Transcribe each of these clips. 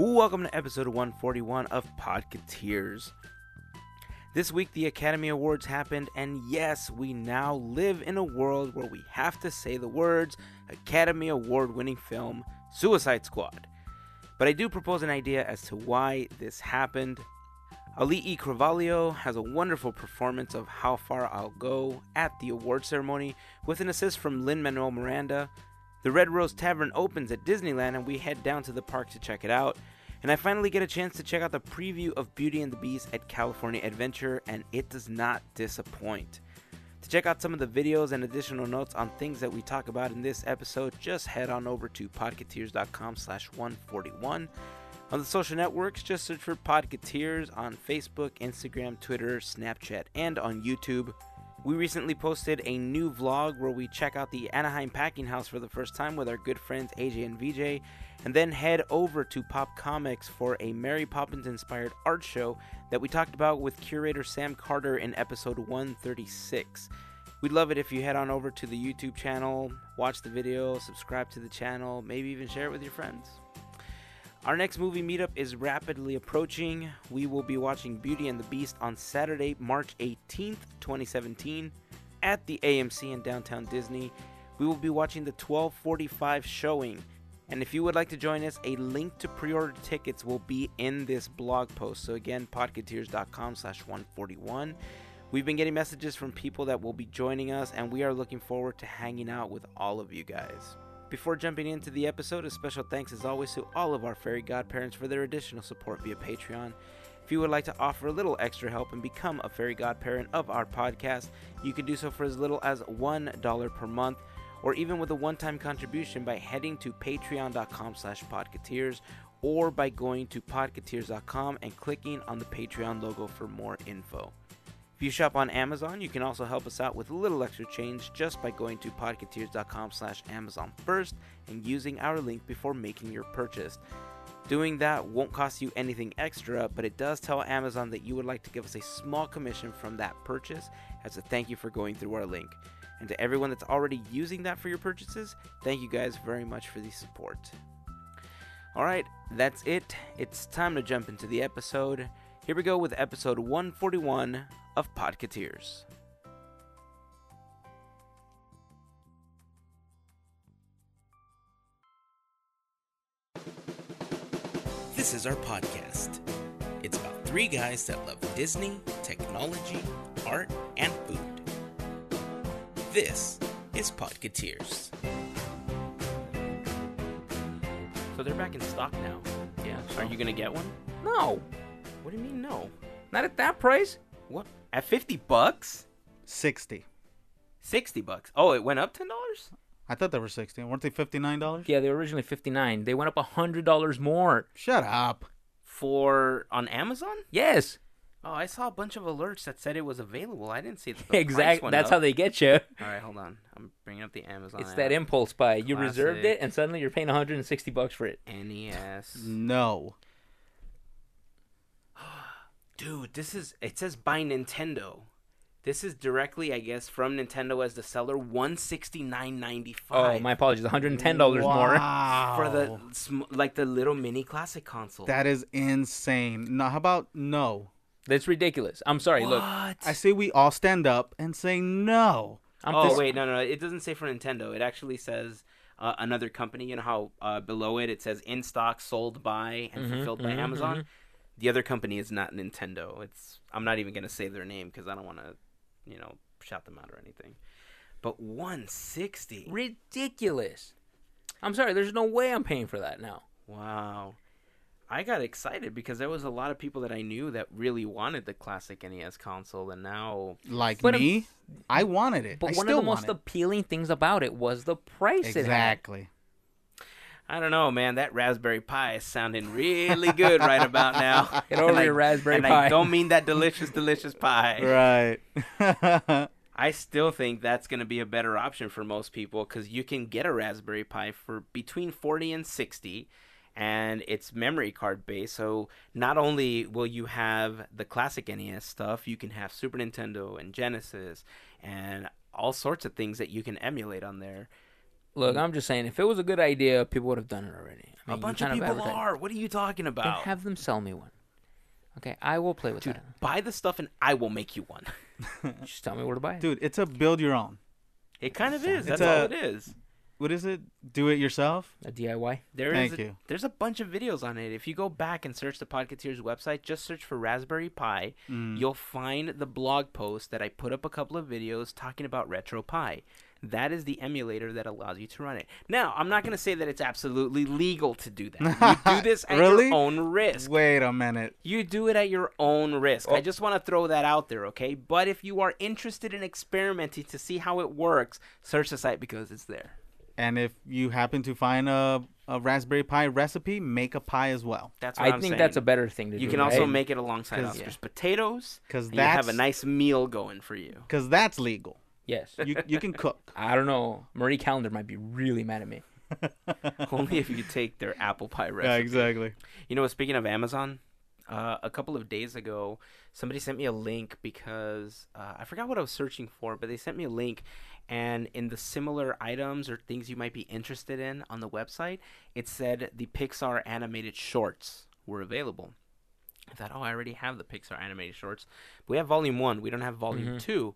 Welcome to episode 141 of Podcateers. This week, the Academy Awards happened, and yes, we now live in a world where we have to say the words Academy Award winning film Suicide Squad. But I do propose an idea as to why this happened. Ali E. Cravalho has a wonderful performance of How Far I'll Go at the award ceremony with an assist from Lin Manuel Miranda. The Red Rose Tavern opens at Disneyland, and we head down to the park to check it out. And I finally get a chance to check out the preview of Beauty and the Beast at California Adventure, and it does not disappoint. To check out some of the videos and additional notes on things that we talk about in this episode, just head on over to podcateers.com slash 141. On the social networks, just search for Podcateers on Facebook, Instagram, Twitter, Snapchat, and on YouTube. We recently posted a new vlog where we check out the Anaheim Packing House for the first time with our good friends AJ and VJ, and then head over to Pop Comics for a Mary Poppins inspired art show that we talked about with curator Sam Carter in episode 136. We'd love it if you head on over to the YouTube channel, watch the video, subscribe to the channel, maybe even share it with your friends. Our next movie meetup is rapidly approaching. We will be watching Beauty and the Beast on Saturday, March 18th, 2017, at the AMC in downtown Disney. We will be watching the 1245 showing. And if you would like to join us, a link to pre-order tickets will be in this blog post. So again, podcateers.com slash 141. We've been getting messages from people that will be joining us, and we are looking forward to hanging out with all of you guys. Before jumping into the episode, a special thanks as always to all of our fairy godparents for their additional support via Patreon. If you would like to offer a little extra help and become a fairy godparent of our podcast, you can do so for as little as $1 per month or even with a one-time contribution by heading to patreon.com slash podcateers or by going to podcateers.com and clicking on the Patreon logo for more info. If you shop on Amazon, you can also help us out with a little extra change just by going to podcateers.com slash Amazon first and using our link before making your purchase. Doing that won't cost you anything extra, but it does tell Amazon that you would like to give us a small commission from that purchase as a thank you for going through our link. And to everyone that's already using that for your purchases, thank you guys very much for the support. Alright, that's it. It's time to jump into the episode. Here we go with episode 141 of Podcateers. This is our podcast. It's about three guys that love Disney, technology, art, and food. This is Podcateers. So they're back in stock now. Yeah. Are you gonna get one? No, What do you mean no? not at that price. What? At fifty bucks? 60. Sixty bucks? Oh, it went up ten dollars? I thought they were 60. Weren't they $59? Yeah, they were originally fifty nine. They went up a hundred dollars more. Shut up. For on Amazon? Yes, Oh, I saw a bunch of alerts that said it was available. I didn't see. The price exactly. That's up. how they get you. All right, hold on. I'm bringing up the Amazon. It's app. that impulse buy. You reserved it, and suddenly you're paying 160 bucks for it. NES. No. Dude, this is it says by Nintendo. This is directly, I guess, from Nintendo as the seller. one sixty nine ninety five. Oh, my apologies. 110 dollars more. For the like the little mini classic console. That is insane. No, how about no? That's ridiculous. I'm sorry. Look, I say we all stand up and say no. I'm oh just- wait, no, no, no, it doesn't say for Nintendo. It actually says uh, another company. You know how uh, below it it says in stock, sold by, and Mhm, fulfilled by mhm, Amazon. The other company is not Nintendo. It's I'm not even gonna say their name because I don't want to, you know, shout them out or anything. But 160. ridiculous. I'm sorry. There's no way I'm paying for that now. Wow. I got excited because there was a lot of people that I knew that really wanted the classic NES console, and now Like But, me, I wanted it. But I one still of the most it. appealing things about it was the price it had. Exactly. I don't know, man. That Raspberry Pi is sounding really good right about now. Get over And I- your Raspberry and Pi. I don't mean that delicious, delicious pie. Right. I still think that's going to be a better option for most people because you can get a Raspberry Pi for between 40 and 60 and it's memory card based. So not only will you have the classic NES stuff, you can have Super Nintendo and Genesis and all sorts of things that you can emulate on there. Look, I'm just saying, if it was a good idea, people would have done it already. I A mean, you bunch of kind people advertise- are. What are you talking Then about? have them sell me one. Okay, I will play with Dude, that. buy the stuff and I will make you one. Just tell me where to buy it. Dude, it's a build your own. It kind of is. It's That's all a- it is. What is it? Do it yourself? A DIY. There is Thank a, you. there's a bunch of videos on it. If you go back and search the Podcateers website, just search for Raspberry Pi, Mm. you'll find the blog post that I put up a couple of videos talking about RetroPie. That is the emulator that allows you to run it. Now, I'm not going to say that it's absolutely legal to do that. You do this at Really? your own risk. Wait a minute. You do it at your own risk. I oh. just want to throw that out there, okay? But if you are interested in experimenting to see how it works, search the site because it's there. And if you happen to find a, a Raspberry Pi recipe, make a pie as well. That's what I am think saying. that's a better thing to do. You can also make it alongside 'Cause- Oscar's potatoes, Because and you have a nice meal going for you. because that's legal. Yes. You you can cook. I don't know. Marie Callender might be really mad at me. Only if you take their apple pie recipe. Yeah, exactly. You know, speaking of Amazon, uh, a couple of days ago, somebody sent me a link because uh, I forgot what I was searching for, but they sent me a link, and in the similar items or things you might be interested in on the website, it said the Pixar animated shorts were available. I thought, oh, I already have the Pixar animated shorts. we have volume one. We don't have volume Mhm. two.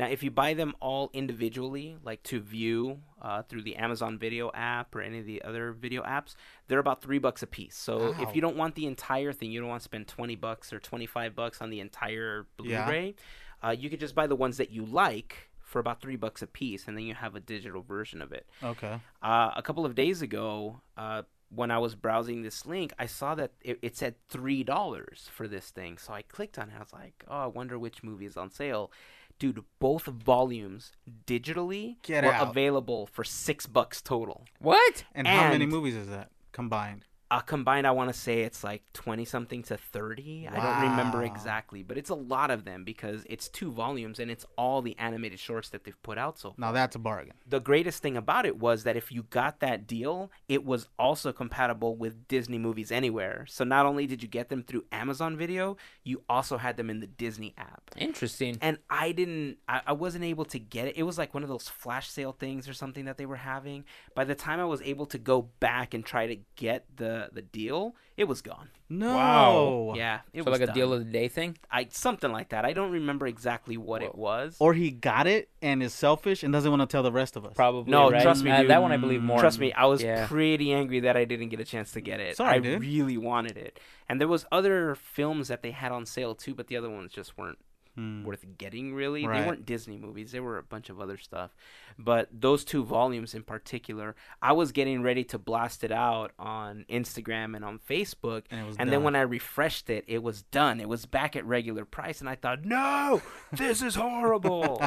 Now, if you buy them all individually, like to view uh, through the Amazon Video app or any of the other video apps, they're about three bucks a piece. So Wow. if you don't want the entire thing, you don't want to spend twenty bucks or twenty five bucks on the entire Yeah. Blu-ray. Uh, you could just buy the ones that you like for about three bucks a piece, and then you have a digital version of it. Okay. Uh, a couple of days ago, uh, when I was browsing this link, I saw that it, it said three dollars for this thing. So I clicked on it. I was like, "Oh, I wonder which movie is on sale." Dude, both volumes digitally Get were out. available for six bucks total. What? And, how many And- movies is that combined? Uh, combined, I want to say it's like twenty something to thirty. I don't remember exactly, but it's a lot of them because it's two volumes and it's all the animated shorts that they've put out so Now that's a bargain. the greatest thing about it was that if you got that deal, it was also compatible with Disney movies anywhere. So not only did you get them through Amazon Video, you also had them in the Disney app. Interesting. And I didn't, I, I wasn't able to get it. It was like one of those flash sale things or something that they were having. By the time I was able to go back and try to get the the deal, it was gone. No. Wow. Yeah, it so was like a deal of the day thing. I something like that. I don't remember exactly what it was. Or he got it and is selfish and doesn't want to tell the rest of us. Probably. No, right? trust me, Uh, dude. that one I believe more. Trust me, I was Yeah. pretty angry that I didn't get a chance to get it. Sorry, I dude. really wanted it. And there was other films that they had on sale too, but the other ones just weren't Hmm. worth getting really. They weren't Disney movies. They were a bunch of other stuff. But those two volumes in particular, I was getting ready to blast it out on Instagram and on Facebook. And it was And then when I refreshed it, it was done. It was back at regular price, and I thought, "No, this is horrible."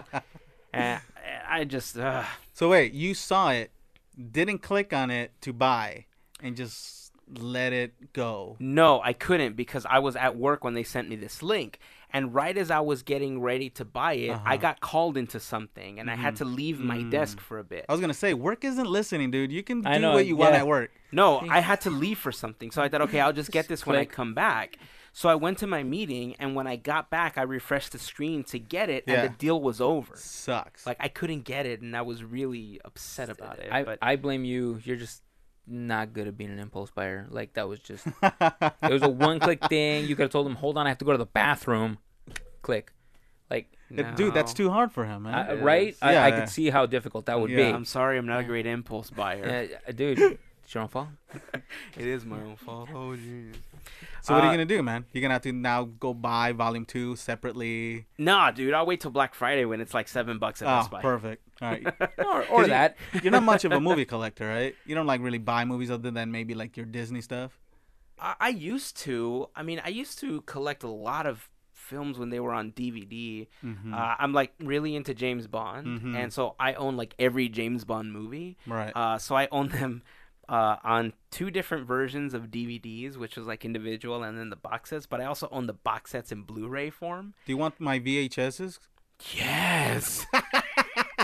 and I just, uh, So wait, you saw it, didn't click on it to buy, and just let it go. No, I couldn't because I was at work when they sent me this link. And right as I was getting ready to buy it, I Uh-huh. got called into something and I had to leave my Mm. desk for a bit. I was gonna say work isn't listening, dude. You can do I know, what you want at work. No, I had to leave for something. So I thought, okay, I'll just get this when I come back. So I went to my meeting and when I got back, I refreshed the screen to get it Yeah. and the deal was over. Sucks. Like I couldn't get it and I was really upset about it. I, but I blame you. You're just not good at being an impulse buyer. Like that was just it was a one click thing. You could have told him, "Hold on, I have to go to the bathroom." Click. Like It- Dude, that's too hard for him, man. I, is. right? I, I Yeah. could see how difficult that would Yeah. I'm sorry, I'm not a great impulse buyer. be. Uh, dude, it's your own fault. It is my own fault. Oh, jeez. so what are uh, you gonna do, man? You're gonna have to now go buy volume two separately. Nah, dude, I'll wait till Black Friday when it's like seven bucks at Oh, Best Buy. perfect. All right. Or, or you- that. You're not much of a movie collector, right? You don't like really buy movies other than maybe like your Disney stuff. I, I used to. I mean, I used to collect a lot of films when they were on DVD. Mhm. Uh, I'm like really into James Bond, Mhm. and so I own like every James Bond movie. right. Uh, so I own them uh, on two different versions of DVDs, which was like individual and then the box sets. But I also own the box sets in Blu-ray form. do you want my VHSs? Yes,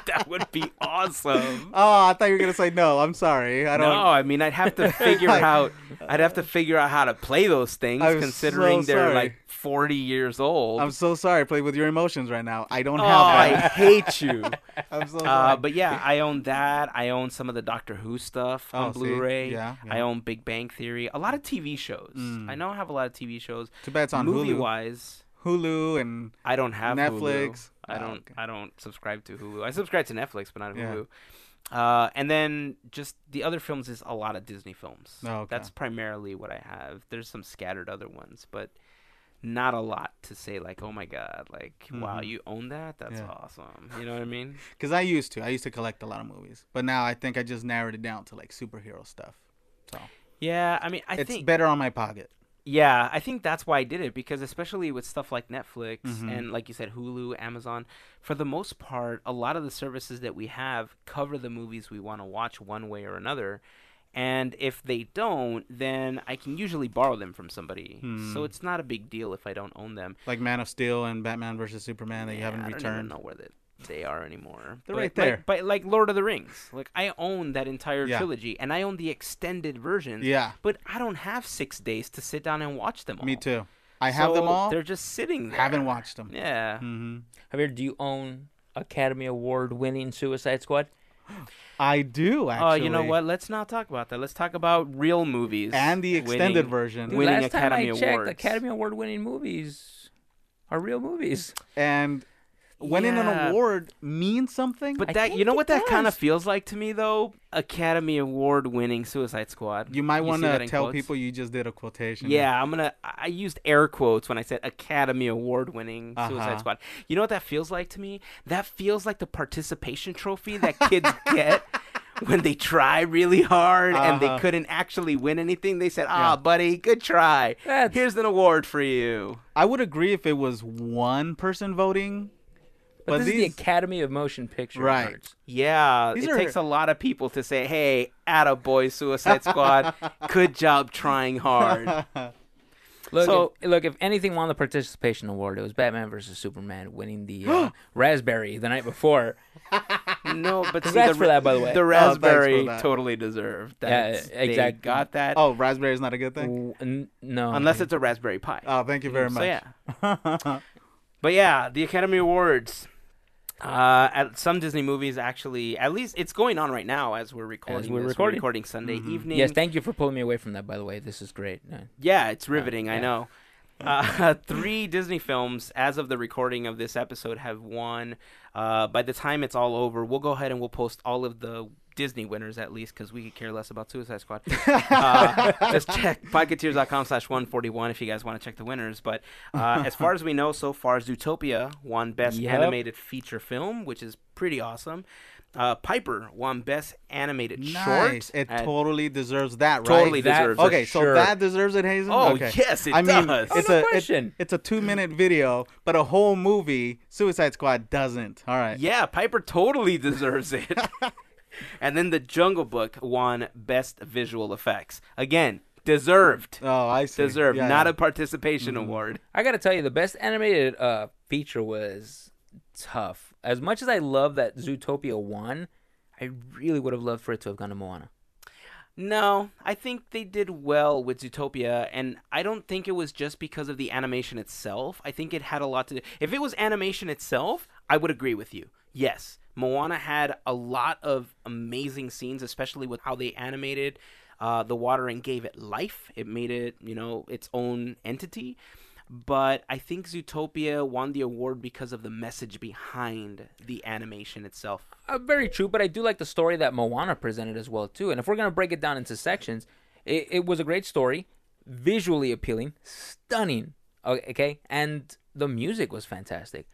that would be awesome. Oh, I thought you were gonna say no. I'm sorry. I don't. No, I mean I'd have to figure out. I'd have to figure out how to play those things, I'm considering so they're like 40 years old. I'm so sorry. Play with your emotions right now. I don't oh, have I hate you. I'm so Uh, but yeah, I own that. I own some of the Doctor Who stuff on Oh, see? Blu-ray. Yeah, I own Big Bang Theory. A lot of TV shows. Mm. I know I have a lot of TV shows. Too bad it's on Movie Hulu. wise, Hulu and I don't have Hulu. Netflix. I Oh, don't. okay. I don't subscribe to Hulu. I subscribe to Netflix, but not Yeah. Hulu. Uh, and then just the other films is a lot of Disney films. Oh, okay. That's primarily what I have. There's some scattered other ones, but not a lot to say like, oh my god, like wow, Mhm. you own that? That's Yeah. awesome. You know what I mean? Because I used to. I used to collect a lot of movies, but now I think I just narrowed it down to like superhero stuff. So Yeah, I mean, I it's think better on my pocket. Yeah, I think that's why I did it because especially with stuff like Netflix Mhm. and like you said Hulu, Amazon, for the most part, a lot of the services that we have cover the movies we want to watch one way or another. And if they don't, then I can usually borrow them from somebody. So Hmm. it's not a big deal if I don't own them. Like Man of Steel and Batman versus Superman that you haven't returned. I don't even know where they, they are anymore. They're But, right there. Like, but like Lord of the Rings, like I own that entire Yeah. trilogy, and I own the extended versions. Yeah, But I don't have six days to sit down and watch them all. me too. I have them all. They're just sitting there. Haven't watched them. Yeah. hmm Javier, do you own Academy Award winning Suicide Squad? I do Oh, actually. you know what? Let's not talk about that. Let's talk about real movies And the extended winning. version. Dude, Winning last time Academy I checked, Awards. Academy Award winning movies are real movies. and winning Yeah. an award means something. But I that, think you know it what that kind of does. feels like to me though? Academy Award winning Suicide Squad. you might You want that to in tell quotes? people you just did a quotation. Yeah, I'm gonna. I I used air quotes when I said Academy Award winning Suicide Uh-huh. Squad. You know what that feels like to me? That feels like the participation trophy that kids get when they try really hard and they Uh-huh. couldn't actually win anything. They said, "Ah, Yeah. buddy, good try. That's- Here's an award for you." I would agree if it was one person voting. But, But this these- is the Academy of Motion Picture Right. Arts. Yeah, These it are- takes a lot of people to say, "Hey, attaboy, Suicide Squad, good job trying hard." Look, So- if, look, if anything won the participation award, it was Batman versus Superman winning the uh, Raspberry the night before. No, but see, the, for that, by the way. The Oh, thanks for raspberry that. totally deserved. Yeah, That's, they exactly. got that. oh, raspberry is not a good thing. W- n- no, unless it's a Raspberry Pi. Oh, thank you very So much. yeah, but yeah, the Academy Awards. Uh, at some Disney movies, actually, at least it's going on right now as we're recording. we're this. recording. recording Sunday Mhm. evening. yes. Thank you for pulling me away from that. By the way, this is great. Uh, Yeah, it's riveting. I yeah. know. Uh, three Disney films, as of the recording of this episode, have won. Uh, by the time it's all over, we'll go ahead and we'll post all of the Disney winners at least because we could care less about Suicide Squad. uh, just check podcateers.com slash 141 if you guys want to check the winners. But uh, as far as we know, so far, Zootopia won Best Yep. Animated Feature Film, which is pretty awesome. Uh, Piper won Best Animated nice. Short. It totally deserves that, right? Totally That- deserves Okay, it. so sure. that deserves it, Hazen. Oh, okay. yes, it I mean, does. it's Oh, no a it- question. it's a two minute video, but a whole movie, Suicide Squad doesn't. All right. Yeah, Piper totally deserves it. and then the Jungle Book won Best Visual Effects. Again, deserved. Oh, I see. Deserved. Yeah, Not yeah. a participation Mhm. award. I gotta tell you, the best animated uh, feature was tough. As much as I love that Zootopia won, I really would have loved for it to have gone to Moana. No, I think they did well with Zootopia, and I don't think it was just because of the animation itself. I think it had a lot to do. If it was animation itself, I would agree with you. Yes, Moana had a lot of amazing scenes, especially with how they animated uh, the water and gave it life. It made it, you know, its own entity. But I think Zootopia won the award because of the message behind the animation itself. Uh, very true, but I do like the story that Moana presented as well too. And if we're gonna break it down into sections, it, it was a great story, visually appealing, stunning. Okay, and the music was fantastic.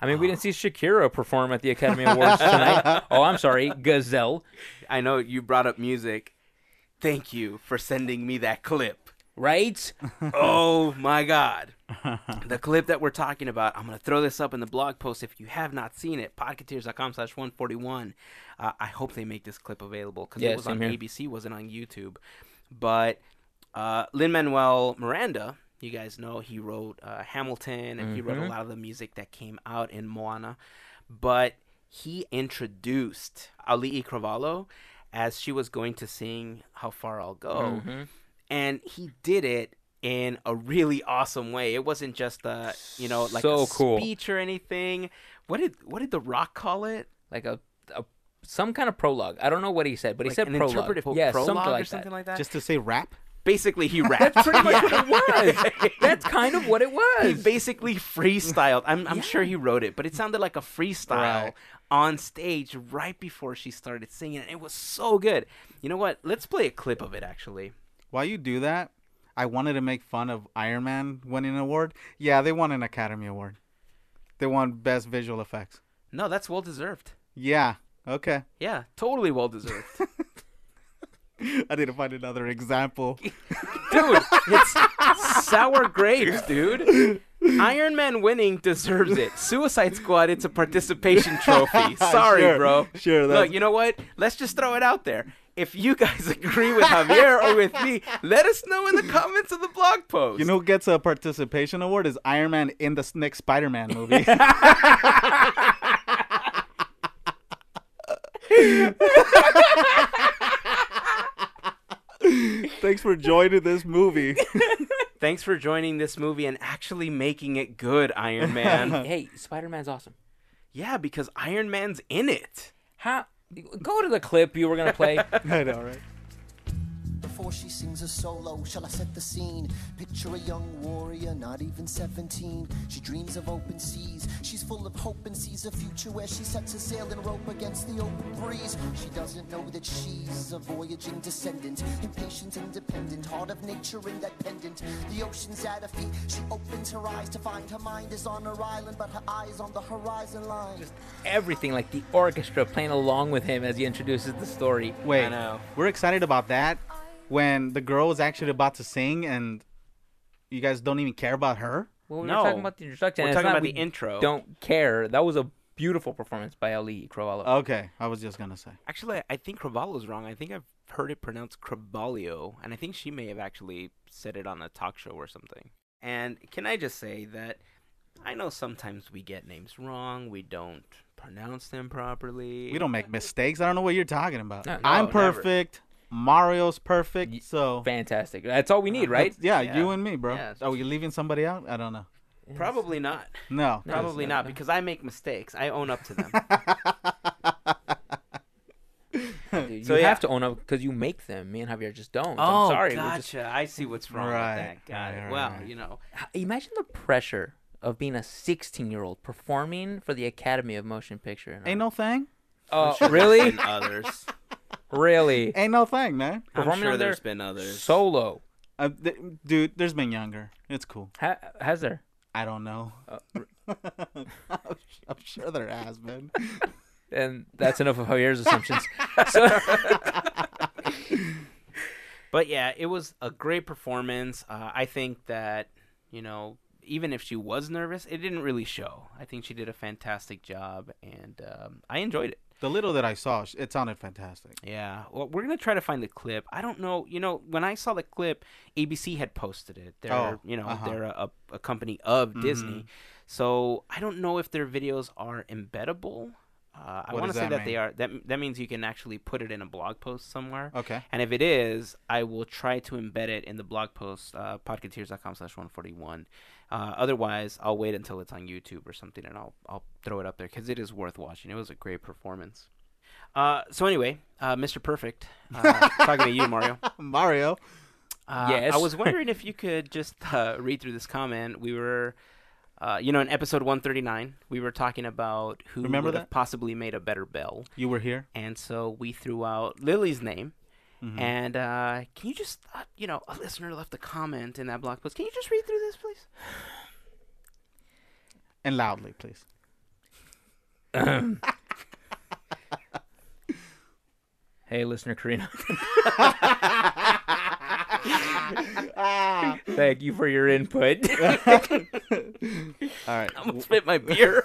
I mean, we didn't see Shakira perform at the Academy Awards tonight. oh, I'm sorry, Gazelle. I know you brought up music. Thank you for sending me that clip. Right? oh my god. The clip that we're talking about, I'm going to throw this up in the blog post if you have not seen it, podcateers.com slash 141. Uh, I hope they make this clip available because Yeah, it was on here. ABC, wasn't on YouTube. But uh, Lin-Manuel Miranda, you guys know he wrote uh, Hamilton and he wrote a Mhm. lot of the music that came out in Moana. But he introduced Ali Cravalho as she was going to sing How Far I'll Go Mhm. and he did it in a really awesome way. It wasn't just a you know like So a cool. speech or anything. What did what did The Rock call it? like a, a some kind of prologue. I don't know what he said, but he said an prologue. interpretive yeah, prologue something or like something that. like that. Just to say rap. basically, he rapped. That's pretty much what it was. That's kind of what it was. he basically freestyled. I'm, I'm sure he wrote it, but it sounded like a freestyle Right. on stage right before she started singing, and it was so good. You know what? Let's play a clip of it. Actually, While you do that, I wanted to make fun of Iron Man winning an award. Yeah, they won an Academy Award. They won Best Visual Effects. no, that's well deserved. Yeah. Okay. Yeah, totally well deserved, I need to find another example. dude. It's sour grapes, dude. Iron Man winning deserves it. Suicide Squad, it's a participation trophy. Sorry, Sure, bro. sure, that's- Look, you know what? Let's just throw it out there. If you guys agree with Javier or with me, let us know in the comments of the blog post. You know who gets a participation award is Iron Man in the next Spider-Man movie. Thanks for joining this movie. Thanks for joining this movie and actually making it good, Iron Man. hey, Spider Man's awesome. yeah, because Iron Man's in it. How? Go to the clip you were gonna play. I know, right? Before she sings a solo, shall I set the scene? Picture a young warrior, not even 17. She dreams of open seas. She's full of hope and sees a future where she sets a sail and rope against the open breeze. She doesn't know that she's a voyaging descendant, impatient, independent, heart of nature independent. The ocean's at her feet. She opens her eyes to find her mind is on her island, but her eyes on the horizon line. Just Everything like the orchestra playing along with him as he introduces the story. Wait, I know. we're excited about that when the girl is actually about to sing and you guys don't even care about her? Well, we No. were talking about the introduction. We're it's talking not about we the intro. Don't care. That was a beautiful performance by Ali Cravallo. Okay, I was just gonna say. Actually, I think Cravallo's wrong. I think I've heard it pronounced Cravalio, and I think she may have actually said it on a talk show or something. And can I just say that I know sometimes we get names wrong, we don't pronounce them properly. We don't make mistakes. I don't know what you're talking about. No, no, I'm never. Perfect. Mario's perfect. So Fantastic. That's all we need, uh, right? That's- yeah, Yeah. you and me, bro. Yeah. Are we leaving somebody out? I don't know. Probably not. No. No. Probably no, not because I make mistakes. I own up to them. Dude, So, you yeah. have to own up because you make them. Me and Javier just don't. oh, I'm sorry. we're gotcha. just- I see what's wrong Right, with that. Got right, it. right, well, right. you know, Imagine the pressure of being a 16 year old performing for the Academy of Motion Picture. and Ain't no thing. Oh, there's really? been others. really? Ain't no thing, man. I'm Performing sure on their there's been others. Solo. Uh, th- dude, there's been younger. It's cool. Ha- has there? I don't know. Uh, I'm sure there has been. And that's enough of Javier's assumptions. So, But yeah, it was a great performance. Uh, I think that you know, even if she was nervous, it didn't really show. I think she did a fantastic job, and um, I enjoyed it. The little that I saw, it sounded fantastic. Yeah, well, we're gonna try to find the clip. I don't know. You know, when I saw the clip, ABC had posted it. They're, Oh, you know, uh-huh. they're a, a company of Disney, so I don't know if their videos are embeddable. Uh, I want to say that that they are. That that means you can actually put it in a blog post somewhere. Okay. And if it is, I will try to embed it in the blog post, uh, podcateers.com slash 141. Uh, otherwise, I'll wait until it's on YouTube or something, and I'll I'll throw it up there because it is worth watching. It was a great performance. Uh, so anyway, uh, Mr. Perfect, uh, talking to you, Mario. Mario. Uh, Yes. I was wondering if you could just uh, read through this comment. We were, uh, you know, in episode 139, we were talking about who Remember would have that? possibly made a better bell. You were here. And so we threw out Lily's name. Mhm. And uh, can you just, uh, you know, a listener left a comment in that blog post. Can you just read through this, please? And loudly, please. hey, listener Karina. Thank you for your input. All right. I'm going to spit my beer.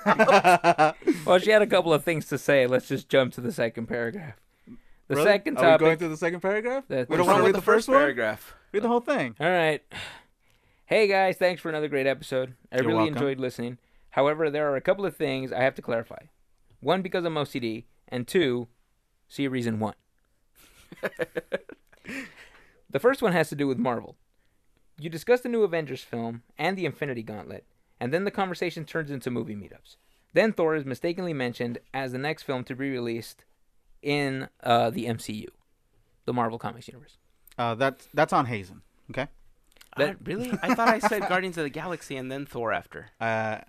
well, she had a couple of things to say. Let's just jump to the second paragraph. The Really? second Are we going through the second paragraph? That's- we don't want to read with the first one. paragraph? Read the whole thing. All right. Hey guys, thanks for another great episode. I You're really welcome. enjoyed listening. However, there are a couple of things I have to clarify. One, because I'm OCD, and two, see reason one. the first one has to do with Marvel. You discuss the new Avengers film and the Infinity Gauntlet, and then the conversation turns into movie meetups. Then Thor is mistakenly mentioned as the next film to be released in uh, the MCU, the Marvel Comics universe. Uh, that's that's on Hazen. Okay. Uh, really? I thought I said Guardians of the Galaxy and then Thor after. Uh,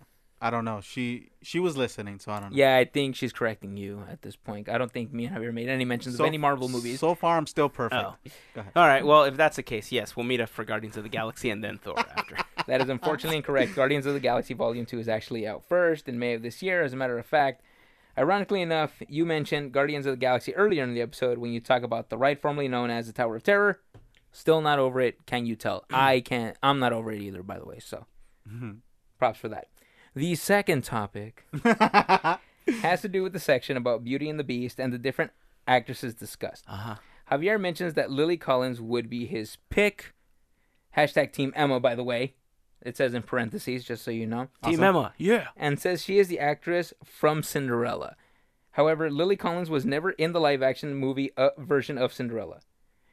I don't know. She she was listening, so I don't know. Yeah, I think she's correcting you at this point. I don't think me and Javier made any mentions So- of any Marvel movies. So far, I'm still perfect. Oh. Go ahead. All right. Well, if that's the case, yes, we'll meet up for Guardians of the Galaxy and then Thor after. That is unfortunately incorrect. Guardians of the Galaxy Volume 2 is actually out first in May of this year, as a matter of fact. Ironically enough, you mentioned Guardians of the Galaxy earlier in the episode when you talk about the ride formerly known as the Tower of Terror. Still not over it. Can you tell? I can't. I'm not over it either, by the way. So, props for that. The second topic has to do with the section about Beauty and the Beast and the different actresses discussed. Uh huh. Javier mentions that Lily Collins would be his pick. Hashtag Team Emma, by the way. It says in parentheses, just so you know. Team Emma. Yeah. And says she is the actress from Cinderella. However, Lily Collins was never in the live action movie uh, version of Cinderella.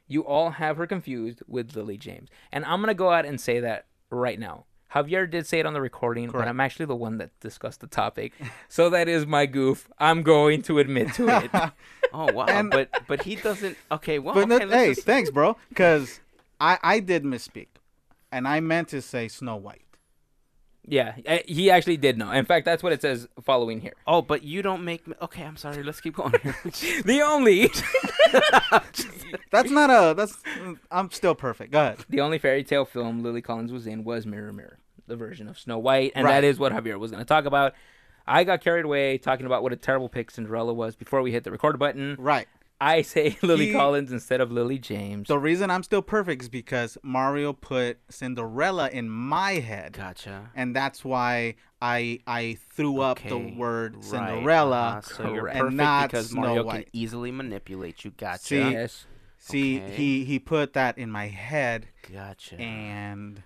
You all have her confused with Lily James. And I'm going to go out and say that right now. Javier did say it on the recording, but I'm actually the one that discussed the topic. so that is my goof. I'm going to admit to it. Oh wow. And- but but he doesn't. Okay. Well. But okay, no, hey, just- thanks, bro. Because I I did misspeak, and I meant to say Snow White. yeah, he actually did know. In fact, that's what it says following here. Oh, but you don't make. me- Okay, I'm sorry. Let's keep going here. The only That's not a. That's. I'm still perfect. Go ahead. the only fairy tale film Lily Collins was in was Mirror Mirror, the version of Snow White, and Right. that is what Javier was going to talk about. I got carried away talking about what a terrible pick Cinderella was before we hit the record button. Right. I say Lily He- Collins instead of Lily James. The reason I'm still perfect is because Mario put Cinderella in my head, gotcha. and that's why I I threw up the word right, Cinderella. uh-huh, So you're correct. perfect and not because Mario can easily manipulate you. Gotcha. See? yes. See, Okay. he he put that in my head, Gotcha. and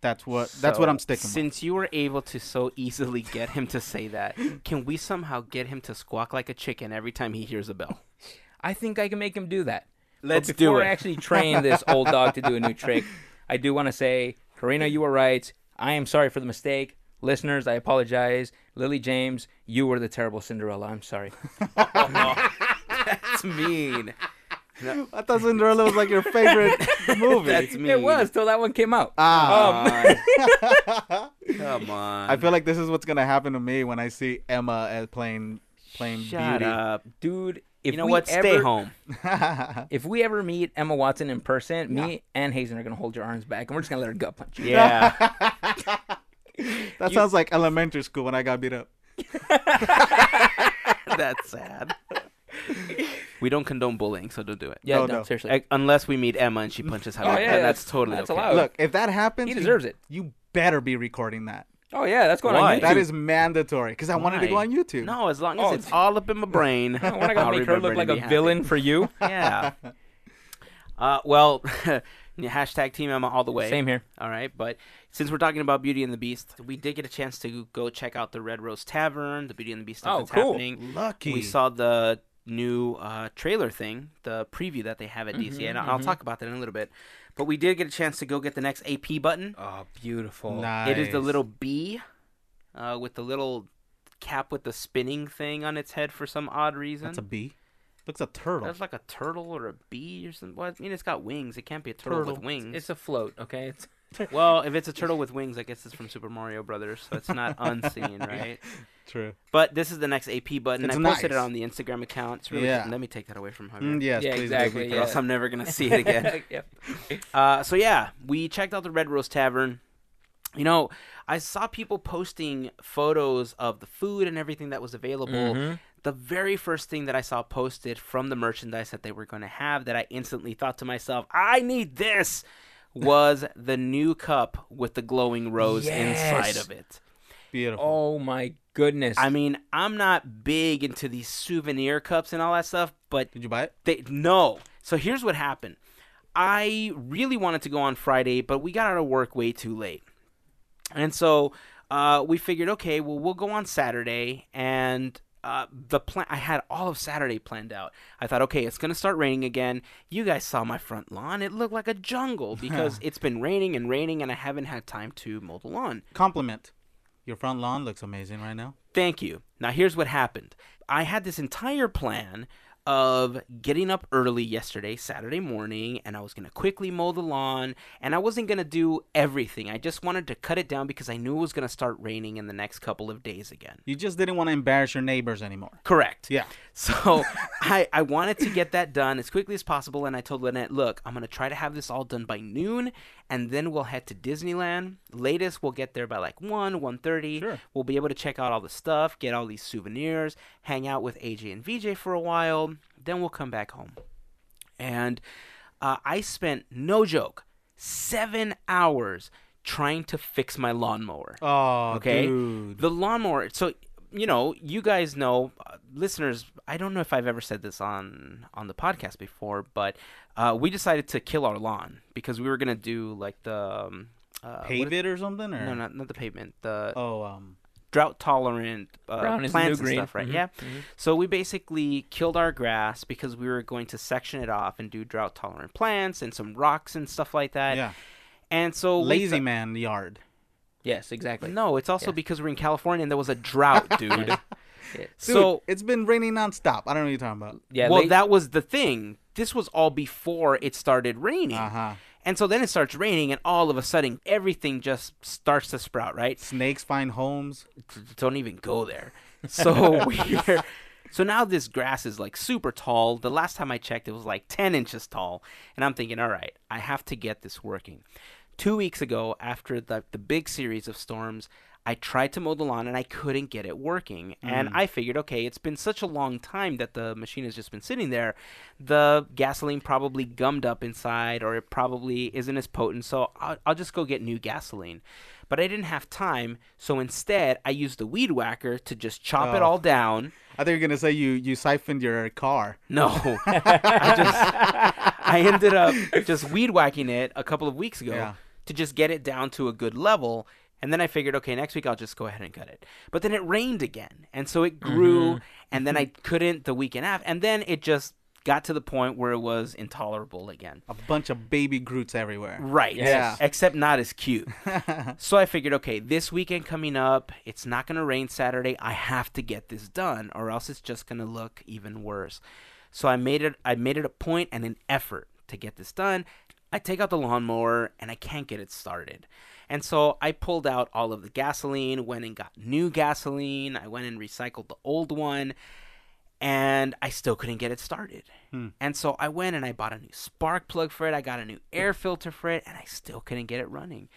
that's what that's what I'm sticking with. Since you were able to so easily get him to say that, can we somehow get him to squawk like a chicken every time he hears a bell? I think I can make him do that. Let's but do before it. I actually train this old dog to do a new trick, I do want to say, Karina, you were right. I am sorry for the mistake. Listeners, I apologize. Lily James, you were the terrible Cinderella. I'm sorry. That's mean. I thought Cinderella was like your favorite movie. That's mean. It was till that one came out. Ah. Um, Come on. I feel like this is what's gonna happen to me when I see Emma as playing playing Shut Beauty. up. dude, if You know we what? Stay ever- home. If we ever meet Emma Watson in person, me and Hazen are gonna hold your arms back, and we're just gonna let her gut punch you. Yeah. that sounds like elementary school when I got beat up. That's sad. We don't condone bullying, so don't do it. Yeah, Oh, no, no. seriously. Like, unless we meet Emma and she punches Javier, Oh, yeah, then that's- that's, totally that's okay. allowed. Look, if that happens, He you- deserves it. You better be recording that. Oh yeah, that's going Why? on YouTube. That is mandatory because I wanted to go Why? on YouTube. No, as long as Oh, it's all up in my brain. I want to I'll make her remember look to like be a happy. villain for you. Yeah. Uh, well, hashtag Team Emma all the way. Same here. All right, but since we're talking about Beauty and the Beast, we did get a chance to go check out the Red Rose Tavern, the Beauty and the Beast stuff Oh, that's cool. happening. Lucky. We saw the new uh, trailer thing, the preview that they have at DC, and I'll talk about that in a little bit. But we did get a chance to go get the next AP button. Oh, beautiful. Nice. It is the little bee uh, with the little cap with the spinning thing on its head for some odd reason. That's a bee. Looks a turtle. That's like a turtle or a bee or something. Well, I mean, it's got wings. It can't be a turtle, Turtle. with wings. It's a float, okay? It's well, if it's a turtle with wings, I guess it's from Super Mario Brothers, so it's not unseen, right? True. But this is the next AP button. It's I posted nice. it on the Instagram account. It's really Yeah. Let me take that away from Javier. Mm, yes, Yeah, please do, exactly, Or else I'm never gonna see it again. yep. Uh, so yeah, we checked out the Red Rose Tavern. You know, I saw people posting photos of the food and everything that was available. Mhm. The very first thing that I saw posted from the merchandise that they were going to have that I instantly thought to myself, I need this, was the new cup with the glowing rose inside of it. Beautiful. Oh my goodness. I mean, I'm not big into these souvenir cups and all that stuff, but Did you buy it? they no. So here's what happened. I really wanted to go on Friday, but we got out of work way too late. And so uh, we figured, okay, well, we'll go on Saturday. And uh, the plan. I had all of Saturday planned out. I thought, okay, it's gonna start raining again. You guys saw my front lawn; it looked like a jungle because it's been raining and raining, and I haven't had time to mow the lawn. Compliment. Your front lawn looks amazing right now. Thank you. Now here's what happened. I had this entire plan of getting up early yesterday, Saturday morning, and I was going to quickly mow the lawn, and I wasn't going to do everything. I just wanted to cut it down because I knew it was going to start raining in the next couple of days again. You just didn't want to embarrass your neighbors anymore. Correct. Yeah. So I, I wanted to get that done as quickly as possible, and I told Lynette, look, I'm going to try to have this all done by noon, and then we'll head to Disneyland. Latest, we'll get there by like 1, 1.30. Sure. We'll be able to check out all the stuff, get all these souvenirs, hang out with AJ and VJ for a while, then we'll come back home. And uh, I spent, no joke, seven hours trying to fix my lawnmower. Oh, Okay. dude. The lawnmower. So you know, you guys know, uh, listeners. I don't know if I've ever said this on on the podcast before, but uh, we decided to kill our lawn because we were gonna do like the um, uh, Pave it or something? Or? No, not not the pavement. The Oh, um, drought tolerant uh, Brown is new plants and green. stuff, right? Mhm, Yeah. mhm. So we basically killed our grass because we were going to section it off and do drought tolerant plants and some rocks and stuff like that. yeah. And so Lazy thought- man yard. Yes, exactly. No, it's also Yeah. because we're in California and there was a drought, dude. Yeah. Dude, so it's been raining nonstop. I don't know what you're talking about. Yeah, well, late- that was the thing. This was all before it started raining. Uh huh. And so then it starts raining, and all of a sudden, everything just starts to sprout, right? Snakes find homes. Don't even go there. So we're. So now this grass is like super tall. The last time I checked, it was like 10 inches tall. And I'm thinking, all right, I have to get this working. Two weeks ago, after the, the big series of storms, I tried to mow the lawn and I couldn't get it working. And mm. I figured, okay, it's been such a long time that the machine has just been sitting there. The gasoline probably gummed up inside or it probably isn't as potent. So I'll, I'll just go get new gasoline. But I didn't have time. So instead, I used the weed whacker to just chop it Oh. all down. I thought you were gonna say you you siphoned your car. No, I just I ended up just weed whacking it a couple of weeks ago Yeah. to just get it down to a good level. And then I figured, okay, next week I'll just go ahead and cut it. But then it rained again, and so it grew, mm-hmm. and then mm-hmm. I couldn't the week and a half, and then it just got to the point where it was intolerable again. A bunch of baby Groots everywhere. Right. Yes. Except not as cute. so I figured, okay, this weekend coming up, it's not going to rain Saturday. I have to get this done, or else it's just going to look even worse. So I made it. I made it a point and an effort to get this done. I take out the lawnmower and I can't get it started. And so I pulled out all of the gasoline, went and got new gasoline. I went and recycled the old one and I still couldn't get it started. And so I went and I bought a new spark plug for it. I got a new air filter for it, and I still couldn't get it running.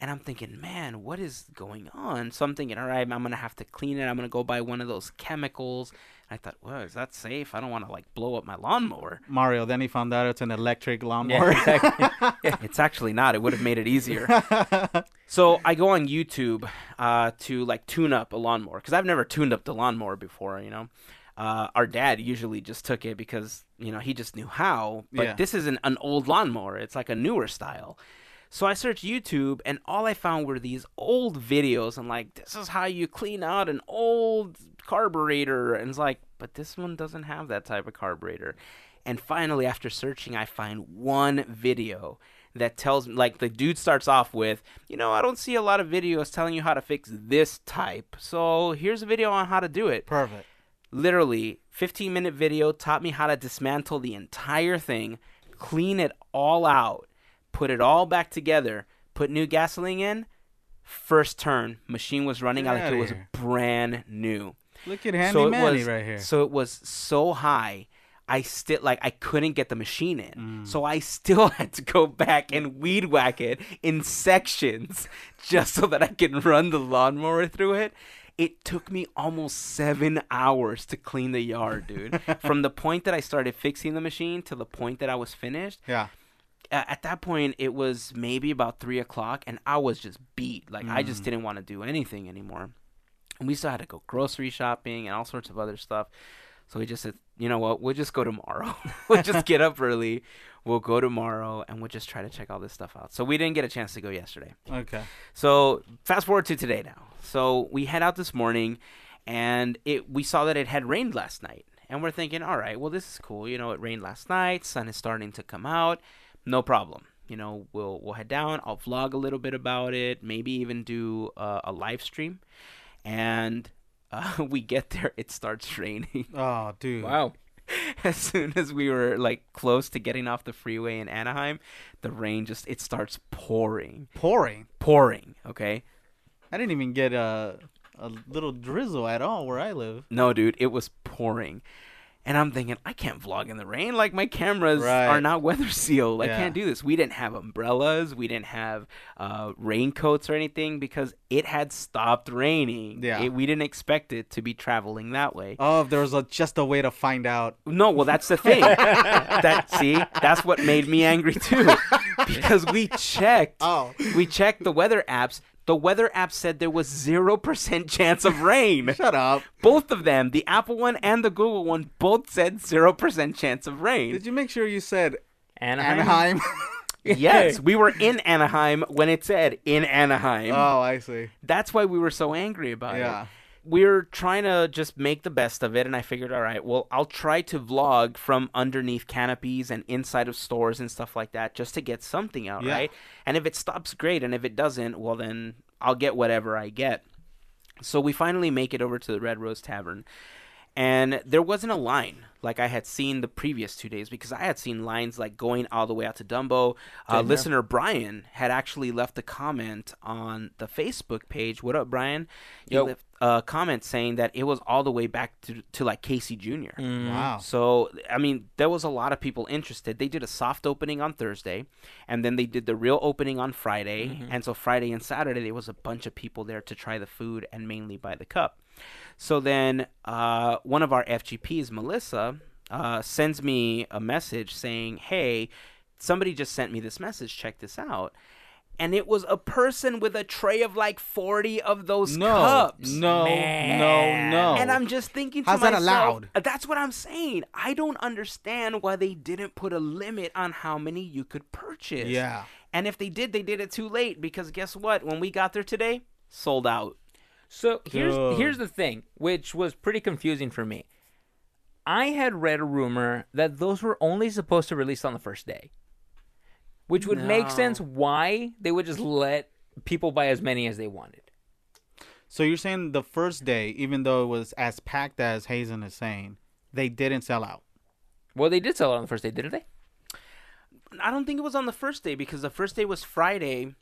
And I'm thinking, man, what is going on? So I'm thinking, all right, I'm gonna have to clean it. I'm gonna go buy one of those chemicals. And I thought, well, is that safe? I don't want to like blow up my lawnmower. Mario. Then he found out it's an electric Yeah, lawnmower. exactly. It's actually not. It would have made it easier. so I go on YouTube uh, to like tune up a lawnmower because I've never tuned up the lawnmower before. You know, uh, our dad usually just took it because you know he just knew how. But Yeah. this isn't an old lawnmower; it's like a newer style. So I searched YouTube, and all I found were these old videos. I'm like, this is how you clean out an old carburetor, and it's like, but this one doesn't have that type of carburetor. And finally, after searching, I find one video that tells me, like, the dude starts off with, you know, I don't see a lot of videos telling you how to fix this type. So here's a video on how to do it. Perfect. Literally, 15 minute video taught me how to dismantle the entire thing, clean it all out, put it all back together, put new gasoline in. First turn, machine was running Get out like it was here. brand new Look at Handy so it Manny was right here. so it was so high i still like i couldn't get the machine in Mm. so i still had to go back and weed whack it in sections just so that i could run the lawnmower through it it took me almost seven hours to clean the yard dude. From the point that i started fixing the machine to the point that i was finished yeah. at that point it was maybe about three o'clock and i was just beat. Like i just mm. didn't want to do anything anymore. And we still had to go grocery shopping and all sorts of other stuff so we just said you know what we'll just go tomorrow we'll just get up early we'll go tomorrow and we'll just try to check all this stuff out so we didn't get a chance to go yesterday Okay. so fast forward to today now. So we head out this morning, and it we saw that it had rained last night, and we're thinking, all right, well this is cool. You know, it rained last night. Sun is starting to come out. No problem. You know, we'll we'll head down. I'll vlog a little bit about it. Maybe even do uh, a live stream. And uh, we get there, it starts raining. Oh, dude. Wow. as soon as we were like close to getting off the freeway in Anaheim, the rain just it starts pouring, Pouring. pouring. Okay. I didn't even get a a little drizzle at all where I live. No, dude, it was pouring. And I'm thinking, I can't vlog in the rain. Like my cameras Right. are not weather sealed. I can't do this. We didn't have umbrellas. We didn't have uh, raincoats or anything because it had stopped raining. Yeah. It- we didn't expect it to be traveling that way. Oh, there was a, just a way to find out. No, well, that's the thing. that see, that's what made me angry too, because we checked. Oh. We checked the weather apps. The weather app said there was zero percent chance of rain. Shut up. Both of them, the Apple one and the Google one, both said zero percent chance of rain. Did you make sure you said Anaheim. Anaheim? Yes, we were in Anaheim when it said in Anaheim. oh, I see. That's why we were so angry about it. Yeah. it. We were trying to just make the best of it, and I figured, all right, well, I'll try to vlog from underneath canopies and inside of stores and stuff like that just to get something out, Yeah. right? And if it stops, great. And if it doesn't, well, then I'll get whatever I get. So we finally make it over to the Red Rose Tavern. And there wasn't a line like I had seen the previous two days because I had seen lines like going all the way out to Dumbo. Uh, listener Brian had actually left a comment on the Facebook page. What up, Brian? He Yo. left a comment saying that it was all the way back to, to like Casey Jr. Mm. Wow. So, I mean, there was a lot of people interested. They did a soft opening on Thursday, and then they did the real opening on Friday. Mm-hmm. And so, Friday and Saturday, there was a bunch of people there to try the food and mainly buy the cup. So then, uh, one of our FGPs, Melissa, uh, sends me a message saying, Hey, somebody just sent me this message. Check this out. And it was a person with a tray of like 40 of those No, cups. no, Man. no, no. And I'm just thinking to How's that allowed? uh, That's what I'm saying. I don't understand why they didn't put a limit on how many you could purchase. Yeah. And if they did, they did it too late because guess what? When we got there today, sold out. So here's Dude. here's the thing, which was pretty confusing for me. I had read a rumor that those were only supposed to release on the first day, which would make sense why they would just let people buy as many as they wanted. So you're saying the first day, even though it was as packed as Hazen is saying, they didn't sell out. Well, they did sell out on the first day, didn't they? I don't think it was on the first day because the first day was Friday,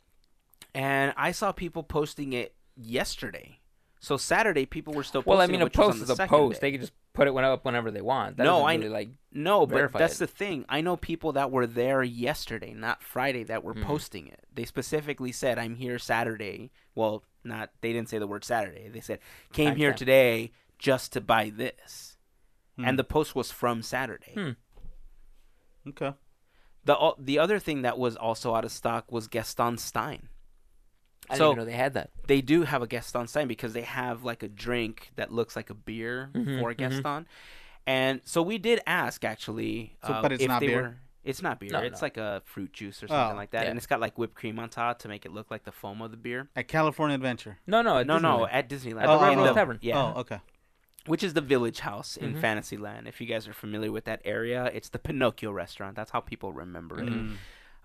and I saw people posting it yesterday. So Saturday, people were still posting. Well, I mean, a which was on post is a post. day. They can just put it up whenever they want. That No, I- really, like No, but that's it. the thing. I know people that were there yesterday, not Friday, that were Mm. posting it. They specifically said, "I'm here Saturday." Well, not they didn't say the word Saturday. They said, "Came here Timestamp. today just to buy this," Hmm. and the post was from Saturday. Hmm. Okay. The the other thing that was also out of stock was Gaston Stein. I didn't So- even know they had that. They do have a Gaston Stein because they have like a drink that looks like a beer Mhm, for. Gaston, and so we did ask actually. So- uh, but it's if not they beer? Were, it's not beer. No, it's no. like a fruit juice or something Oh, like that, yeah. and it's got like whipped cream on top to make it look like the foam of the beer. At California Adventure. No, no, at no, no, at Disneyland, At the Red in Rose Tavern. Yeah, Oh, okay. which is the Village Haus in Mhm. Fantasyland. If you guys are familiar with that area, it's the Pinocchio restaurant. That's how people remember it. Mm.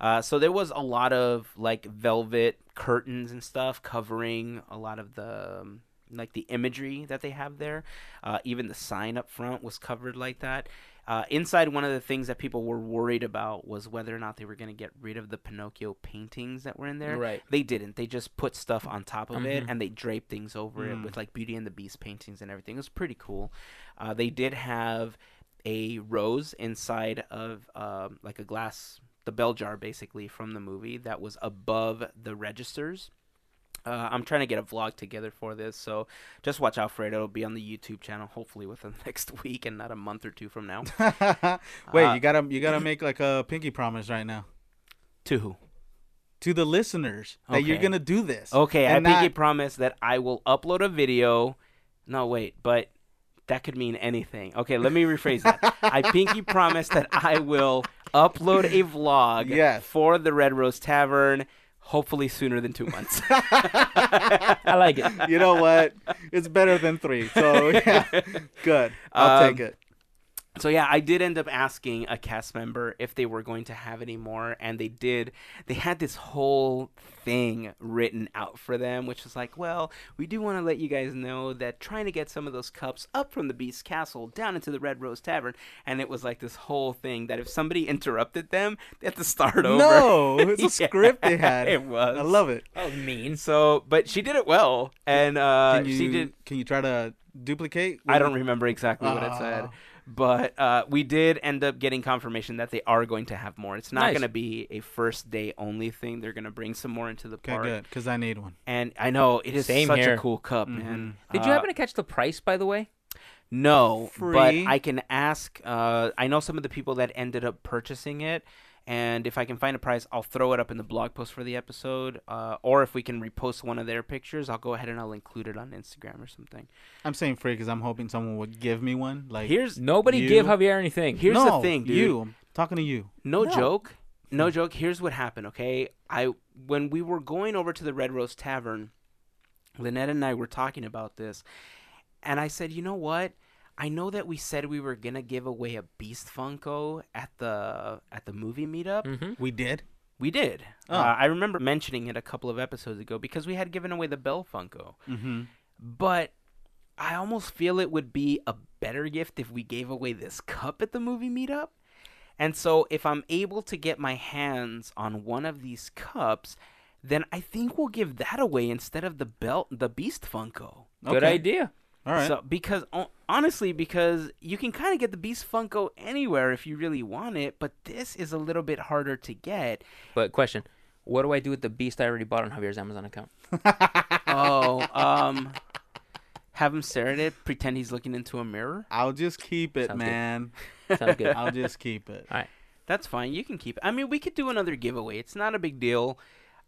Uh, so there was a lot of like velvet curtains and stuff covering a lot of the um, like the imagery that they have there. Uh, even the sign up front was covered like that. Uh, inside, one of the things that people were worried about was whether or not they were going to get rid of the Pinocchio paintings that were in there. Right. They didn't. They just put stuff on top of it Mhm. and they draped things over it Mm. with like Beauty and the Beast paintings and everything. It was pretty cool. Uh, they did have a rose inside of um, like a glass, the bell jar basically from the movie that was above the registers. Uh, I'm trying to get a vlog together for this, so just watch out for it. It'll be on the YouTube channel, hopefully within the next week and not a month or two from now. Wait, Uh, you gotta you gotta make like a pinky promise right now to who? to the listeners that you're gonna do this. Okay, I pinky promise that I will upload a video. No, wait, but that could mean anything. Okay, let me rephrase that. I pinky promise that I will upload a vlog Yes. for the Red Rose Tavern Hopefully sooner than two months. I like it. You know what? It's better than three. So yeah, good. I'll Um, take it. So yeah, I did end up asking a cast member if they were going to have any more, and they did. They had this whole thing written out for them, which was like, well, we do want to let you guys know that trying to get some of those cups up from the Beast Castle down into the Red Rose Tavern, and it was like this whole thing that if somebody interrupted them, they had to start over. No, it's a Yeah, script they had. It was. I love it. Oh, mean. So, but she did it well, and uh, Can you she did. can you try to duplicate? I don't remember exactly what it said, Ah. But uh, we did end up getting confirmation that they are going to have more. It's not Nice. going to be a first day only thing. They're going to bring some more into the Okay, park. good. Because I need one. And I know it is Same such here. a cool cup, man. Did you Uh, happen to catch the price, by the way? No, Free. but I can ask. Uh, I know some of the people that ended up purchasing it, and if I can find a price, I'll throw it up in the blog post for the episode. Uh, or if we can repost one of their pictures, I'll go ahead and I'll include it on Instagram or something. I'm saying free because I'm hoping someone would give me one. Like Here's Nobody you- give Javier anything. Here's no, the thing, dude. You, I'm talking to you. No, No. joke. No joke. Here's what happened, okay? I when we were going over to the Red Rose Tavern, Lynette and I were talking about this, and I said, "You know what? I know that we said we were going to give away a Beast Funko at the at the movie meetup. hmm We did. We did. Oh. Uh, I remember mentioning it a couple of episodes ago because we had given away the Belle Funko. Mm-hmm. But I almost feel it would be a better gift if we gave away this cup at the movie meetup. And so if I'm able to get my hands on one of these cups, then I think we'll give that away instead of the belt the Beast Funko. Good idea. All right. So because honestly because you can kind of get the Beast Funko anywhere if you really want it, but this is a little bit harder to get. But question: What do I do with the beast I already bought on Javier's Amazon account? Oh, um have him stare at it, pretend he's looking into a mirror. I'll just keep it, Sounds good. man. Sounds good. I'll just keep it. All right. That's fine. You can keep it. I mean, we could do another giveaway. It's not a big deal.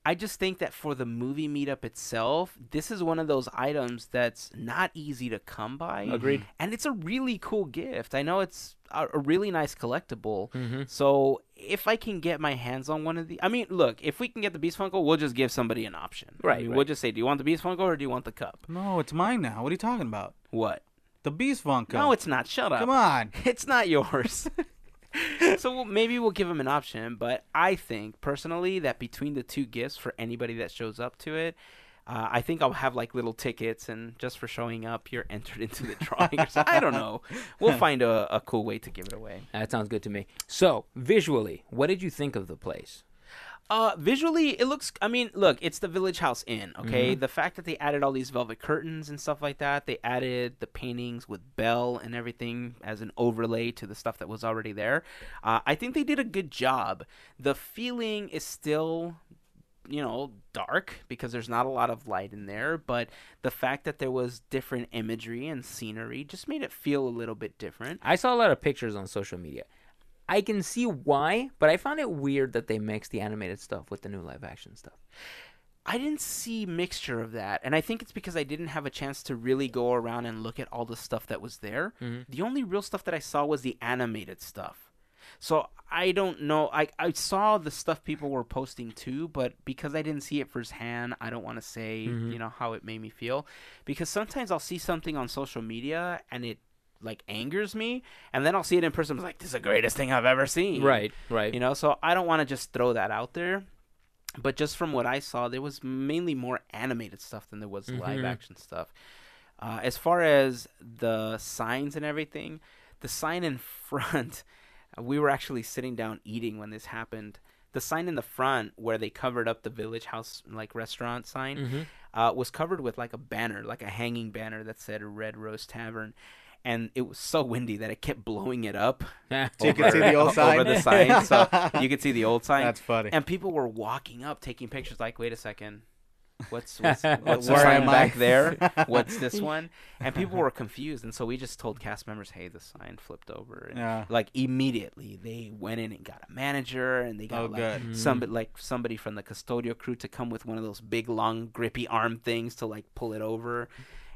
I just think that for the movie meetup itself, this is one of those items that's not easy to come by. Agreed. And it's a really cool gift. I know it's a, a really nice collectible. Mhm. So if I can get my hands on one of the, I mean, look, if we can get the Beast Funko, we'll just give somebody an option. I Right, mean, right. We'll just say, do you want the Beast Funko or do you want the cup? No, it's mine now. What are you talking about? What? The Beast Funko. No, it's not. Shut up. Come on. It's not yours. so maybe we'll give him an option, but I think personally that between the two gifts for anybody that shows up to it, uh, I think I'll have like little tickets, and just for showing up, you're entered into the drawing. or so- I don't know. We'll find a, a cool way to give it away. That sounds good to me. So, visually, what did you think of the place? Uh, visually, it looks. I mean, look, it's the Village Haus Inn. Okay, the fact that they added all these velvet curtains and stuff like that, they added the paintings with Belle and everything as an overlay to the stuff that was already there. Uh, I think they did a good job. The feeling is still, you know, dark because there's not a lot of light in there, but the fact that there was different imagery and scenery just made it feel a little bit different. I saw a lot of pictures on social media. I can see why, but I found it weird that they mixed the animated stuff with the new live action stuff. I didn't see mixture of that, and I think it's because I didn't have a chance to really go around and look at all the stuff that was there. Mm-hmm. The only real stuff that I saw was the animated stuff. So I don't know. I I saw the stuff people were posting too, but because I didn't see it firsthand, I don't want to say mm-hmm. you know how it made me feel. Because sometimes I'll see something on social media and it like angers me, and then I'll see it in person. I'm like, this is the greatest thing I've ever seen. Right, right. You know, so I don't want to just throw that out there. But just from what I saw, there was mainly more animated stuff than there was live Mhm. action stuff. Uh, as far as the signs and everything, the sign in front, we were actually sitting down eating when this happened. The sign in the front where they covered up the village house like restaurant sign Mhm. uh, was covered with like a banner, like a hanging banner that said Red Rose Tavern. And it was so windy that it kept blowing it up So you can see the old sign? over the sign, so you could see the old sign. That's funny. And people were walking up, taking pictures. Like, wait a second, what's what's, what's the sign back there? What's this one? And people were confused, and so we just told cast members, "Hey, the sign flipped over." And Yeah. Like immediately, they went in and got a manager, and they got Oh, like somebody mm-hmm. like somebody from the custodial crew to come with one of those big, long, grippy arm things to like pull it over,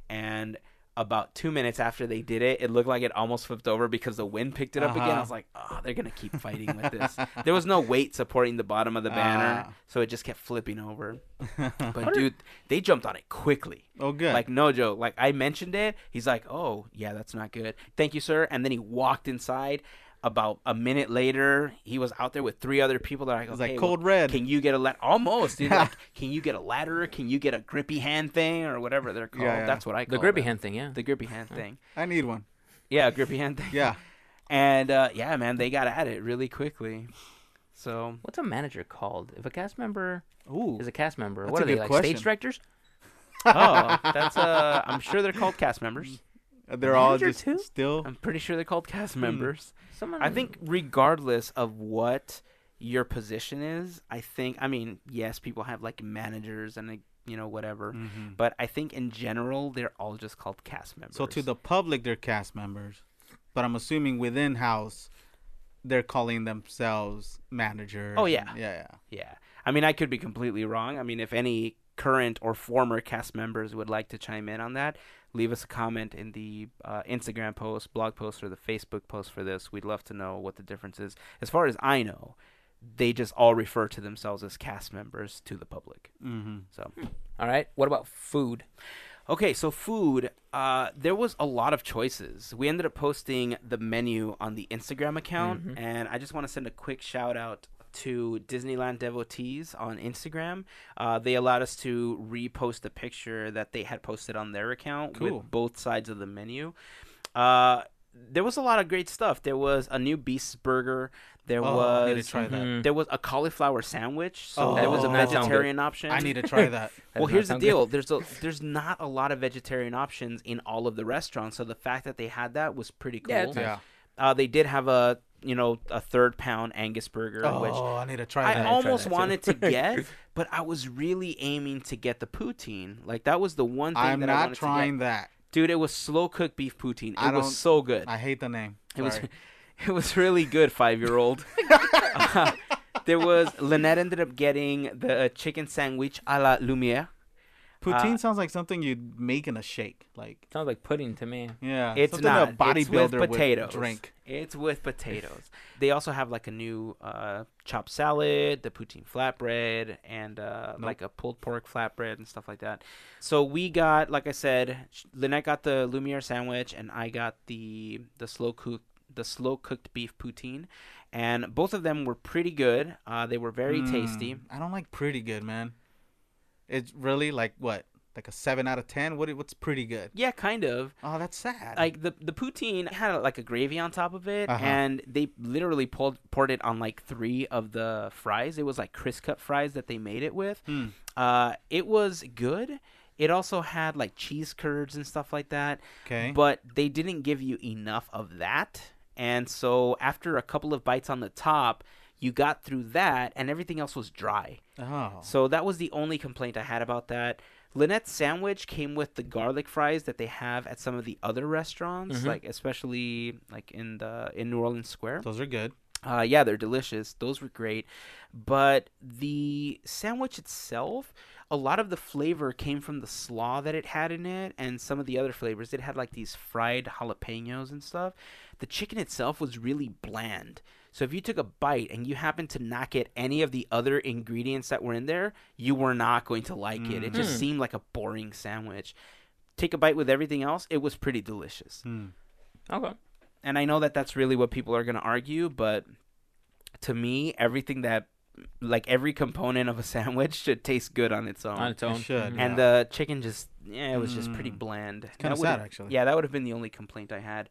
and. About two minutes after they did it, it looked like it almost flipped over because the wind picked it up again. I Uh-huh. was like, oh, they're gonna keep fighting with this. there was no weight supporting the bottom of the banner, Ah. so it just kept flipping over. But dude, they jumped on it quickly. oh, good. Like no joke. Like I mentioned it, he's like, "Oh yeah, that's not good. Thank you, sir." And then he walked inside. About a minute later, he was out there with three other people. That are like, It's okay, like well, Red. Can you get a ladder? Almost, dude. like, can you get a ladder? Can you get a grippy hand thing or whatever they're called? Yeah, yeah. That's what I call it. The grippy them. hand thing, yeah. The grippy hand thing. I need one. Yeah, grippy hand thing. Yeah. And uh, yeah, man, they got at it really quickly. So, What's a manager called? If a cast member Ooh. is a cast member, what are they like question. stage directors? oh, that's uh, I'm sure they're called cast members. They're all Manager just too? still. I'm pretty sure they're called cast members. Someone I think regardless of what your position is, I think I mean, yes, people have like managers and like, you know whatever, Mhm. but I think in general they're all just called cast members. So to the public, they're cast members, but I'm assuming within house, they're calling themselves managers. Oh, yeah. and- yeah, yeah. Yeah. I mean, I could be completely wrong. I mean, if any current or former cast members would like to chime in on that, leave us a comment in the uh, Instagram post, blog post, or the Facebook post for this. We'd love to know what the difference is. As far as I know, they just all refer to themselves as cast members to the public. Mm-hmm. So. All right. What about food? Okay, so food, uh, there was a lot of choices. We ended up posting the menu on the Instagram account, Mhm. and I just want to send a quick shout out to Disneyland devotees on Instagram. Uh, they allowed us to repost a picture that they had posted on their account Cool. with both sides of the menu. Uh, there was a lot of great stuff. There was a new Beast Burger. There Oh, I need to was try that. Mhm. there was a cauliflower sandwich. So there was a Oh, that sounds good. vegetarian option. I need to try that. That Well, here's the sound good. deal. There's a there's not a lot of vegetarian options in all of the restaurants, so the fact that they had that was pretty cool. Yeah, it's yeah. Uh, they did have a you know a third pound Angus burger, Oh, which I need to try I that. almost wanted to get, but I was really aiming to get the poutine. Like that was the one thing I'm that I not wanted trying to that. Dude, it was slow cooked beef poutine. It I was so good. I hate the name. It was it was really good, five year old. there was Lynette ended up getting the uh, chicken sandwich a la Lumiere. Poutine uh, sounds like something you'd make in a shake. Like, Sounds like pudding to me. yeah, It's not. a bodybuilder it's with would potatoes. drink. It's with potatoes. they also have like a new uh, chopped salad, the poutine flatbread, and uh, Nope. like a pulled pork flatbread and stuff like that. So we got, like I said, Lynette got the Lumiere sandwich, and I got the the slow cook the slow cooked beef poutine, and both of them were pretty good. Uh, they were very Mm, tasty. I don't like pretty good, man. It's really like what, like a seven out of ten. What? What's pretty good? Yeah, kind of. Oh, that's sad. like the the poutine had like a gravy on top of it, Uh-huh. and they literally pulled poured it on like three of the fries. It was like crisp cut fries that they made it with. Hmm. Uh, it was good. It also had like cheese curds and stuff like that, Okay. but they didn't give you enough of that. And so after a couple of bites on the top, you got through that, and everything else was dry. Oh. So that was the only complaint I had about that. Lynette's sandwich came with the garlic fries that they have at some of the other restaurants, Mhm. like especially like in the in New Orleans Square. Those are good. Uh, yeah, they're delicious. Those were great, but the sandwich itself, a lot of the flavor came from the slaw that it had in it, and some of the other flavors. It had like these fried jalapenos and stuff. The chicken itself was really bland. So if you took a bite and you happened to not get any of the other ingredients that were in there, you were not going to like it. It just Mm. seemed like a boring sandwich. Take a bite with everything else, it was pretty delicious. Hmm. Okay. And I know that that's really what people are going to argue, but to me, everything that like every component of a sandwich should taste good on its own. On its own. should, Mhm. yeah. and the chicken just yeah, it was just pretty Mm. bland. kinda That sad, actually. Yeah, that would have been the only complaint I had.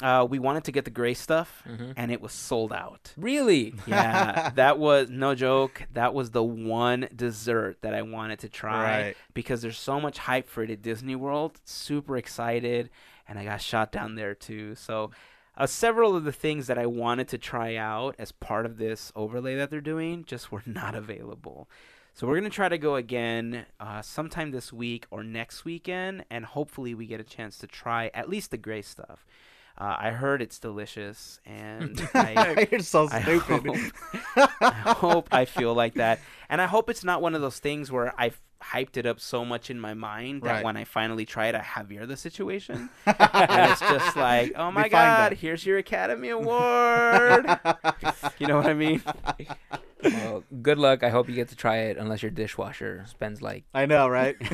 Uh, we wanted to get the gray stuff, Mhm. and it was sold out. Really? Yeah, that was no joke. That was the one dessert that I wanted to try Right. because there's so much hype for it at Disney World. Super excited, and I got shot down there too. So, uh, several of the things that I wanted to try out as part of this overlay that they're doing just were not available. So we're gonna try to go again uh, sometime this week or next weekend, and hopefully we get a chance to try at least the gray stuff. Uh, I heard it's delicious, and I, You're so I stupid. hope, I hope I feel like that, and I hope it's not one of those things where I've hyped it up so much in my mind that Right. when I finally try it, I Javier the situation, and it's just like, oh my god, that. here's your Academy Award. you know what I mean? Well, good luck. I hope you get to try it. Unless your dishwasher spends like I know, right? it's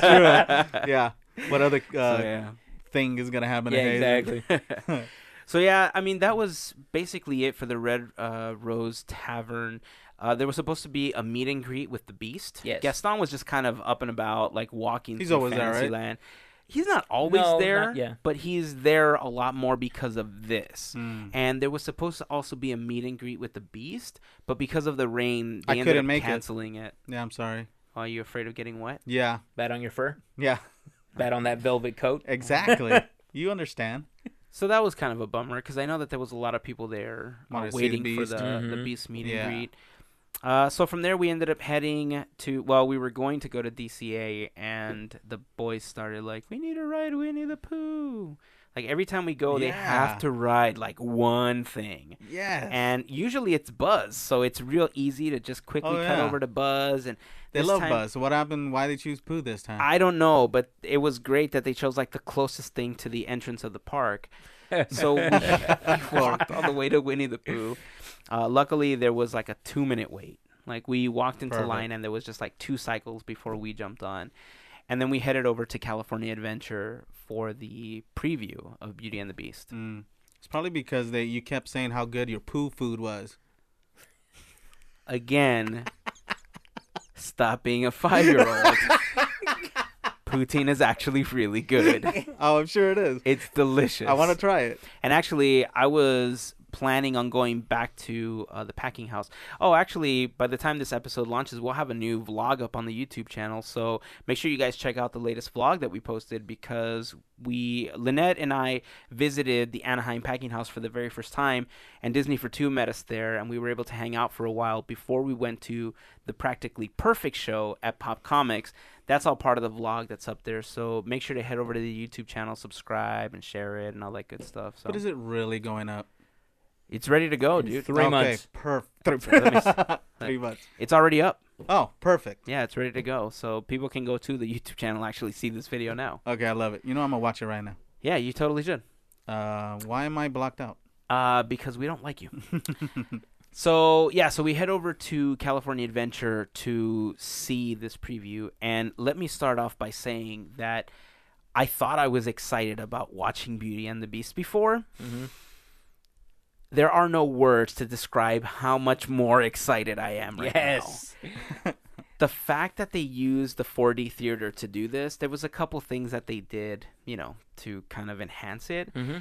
true. Yeah. What other uh, so, yeah. Thing is gonna happen? yeah, Hazen? exactly. So yeah, I mean that was basically it for the Red uh, Rose Tavern. Uh, there was supposed to be a meet and greet with the Beast. Yes. Gaston was just kind of up and about, like walking. He's through always there, right? Fantasyland. He's not always No, there, not- yeah. but he's there a lot more because of this. Mm. And there was supposed to also be a meet and greet with the Beast, but because of the rain, I ended couldn't up make it. canceling it. Yeah, I'm sorry. Are you afraid of getting wet? Yeah, Bad on your fur. yeah, Bet on that velvet coat. exactly. you understand? So that was kind of a bummer because I know that there was a lot of people there uh, Wanted to see the waiting for Beast. the the Mhm. Beast meet Yeah. and greet. Uh, so from there we ended up heading to well we were going to go to DCA and the boys started like we need to ride Winnie the Pooh. Like every time we go they have to ride like one thing. Yeah. And usually it's Buzz, so it's real easy to just quickly Oh, cut over to Buzz and they love time- Buzz. What happened? Why did they choose Pooh this time? I don't know, but it was great that they chose like the closest thing to the entrance of the park. So we, we walked all the way to Winnie the Pooh. Uh, luckily, there was like a two minute wait. Like we walked into Perfect. line and there was just like two cycles before we jumped on. And then we headed over to California Adventure for the preview of Beauty and the Beast. Mm. It's probably because they you kept saying how good your poo food was. Again, stop being a five year old. Poutine is actually really good. Oh, I'm sure it is. It's delicious. I want to try it. And actually, I was planning on going back to uh, the packing house. Oh, actually, by the time this episode launches, we'll have a new vlog up on the YouTube channel. So make sure you guys check out the latest vlog that we posted because we, Lynette and I, visited the Anaheim packing house for the very first time, and Disney for Two met us there, and we were able to hang out for a while before we went to the Practically Perfect show at Pop Comics. That's all part of the vlog that's up there. So make sure to head over to the YouTube channel, subscribe, and share it, and all that good stuff. So But is it really going up? It's ready to go, dude. Three okay, months. Perfect. Let me Three months. It's already up. Oh, perfect. Yeah, it's ready to go. So people can go to the YouTube channel and actually see this video now. Okay, I love it. You know I'm gonna watch it right now. Yeah, you totally should. Uh, why am I blocked out? Uh, because we don't like you. so yeah, so we head over to California Adventure to see this preview, and let me start off by saying that I thought I was excited about watching Beauty and the Beast before. Mm-hmm. There are no words to describe how much more excited I am right now. yes. the fact that they used the 4D theater to do this, there was a couple things that they did, you know, to kind of enhance it. Mm-hmm.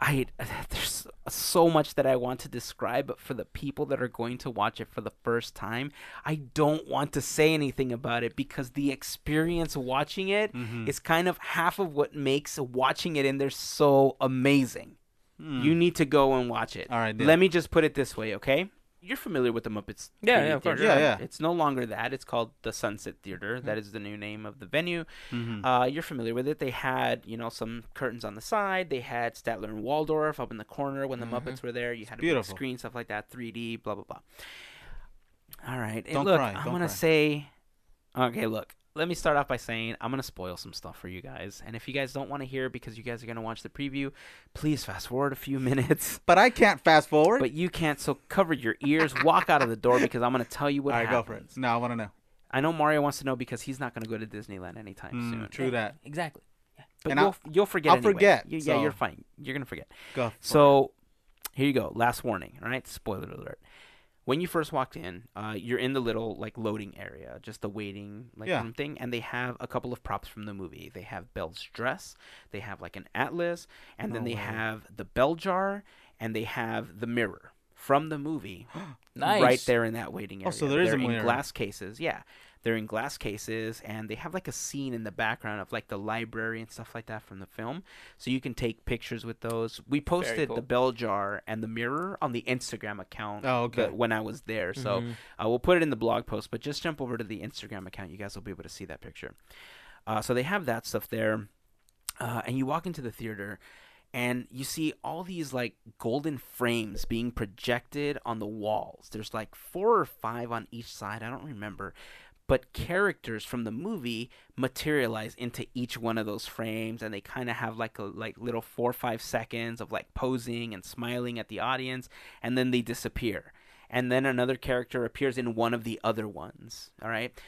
I there's so much that I want to describe, but for the people that are going to watch it for the first time, I don't want to say anything about it because the experience watching it is Mhm. kind of half of what makes watching it in there so amazing. Hmm. You need to go and watch it. All right, deal. Let me just put it this way, okay? You're familiar with the Muppets. Yeah, yeah, of course. Yeah, yeah. It's no longer that. It's called the Sunset Theater. That is the new name of the venue. Mhm. Uh, you're familiar with it. They had, you know, some curtains on the side. They had Statler and Waldorf up in the corner when the Mhm. Muppets were there. You had a big screen, stuff like that, 3D, blah blah blah. All right, and Don't look, cry, I'm gonna say, okay, look. Let me start off by saying I'm gonna spoil some stuff for you guys, and if you guys don't want to hear because you guys are gonna watch the preview, please fast forward a few minutes. But I can't fast forward. But you can't, so cover your ears, walk out of the door because I'm gonna tell you what All right, happens. go for it. No, I want to know. I know Mario wants to know because he's not gonna go to Disneyland anytime Mm, soon. true that. Exactly. Yeah. But And you'll I'll- you'll forget. I'll anyway. forget, You- yeah, you're fine. You're gonna forget. Go. for So here you go. Last warning. All right. Spoiler alert. When you first walked in, uh, you're in the little like loading area, just the waiting like Yeah. room thing, and they have a couple of props from the movie. They have Belle's dress, they have like an atlas, and then No they way. have the bell jar, and they have the mirror from the movie Nice. right there in that waiting area. Oh, so there is a They're in mirror. glass cases. Yeah, they're in glass cases, and they have like a scene in the background of like the library and stuff like that from the film. So you can take pictures with those. We posted cool. the bell jar and the mirror on the Instagram account. Oh, okay. the- when I was there, so Mhm. uh, we'll put it in the blog post. But just jump over to the Instagram account. You guys will be able to see that picture. Uh, so they have that stuff there, uh, and you walk into the theater and you see all these like golden frames being projected on the walls. There's like four or five on each side. I don't remember. but characters from the movie materialize into each one of those frames and they kind of have like a like little 4 or 5 seconds of like posing and smiling at the audience and then they disappear and then another character appears in one of the other ones all right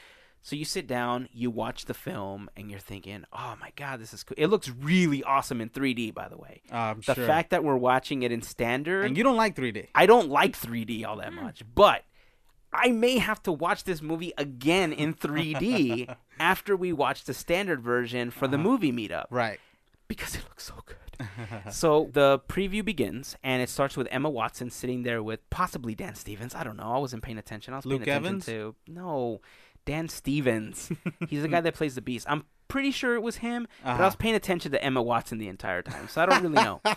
so you sit down, you watch the film, and you're thinking, "Oh my god, this is cool! It looks really awesome in 3D." By the way, I'm the sure. fact that we're watching it in standard, and you don't like 3D. I don't like 3D all Hmm. that much, but I may have to watch this movie again in 3D after we watch the standard version for the movie meetup Right. because it looks so good. so the preview begins, and it starts with Emma Watson sitting there with possibly Dan Stevens. I don't know. I wasn't paying attention. I was Luke paying attention Evans? to no Dan Stevens. He's the guy that plays the Beast. I'm pretty sure it was him, but I Uh-huh. was paying attention to Emma Watson the entire time, so I don't really know.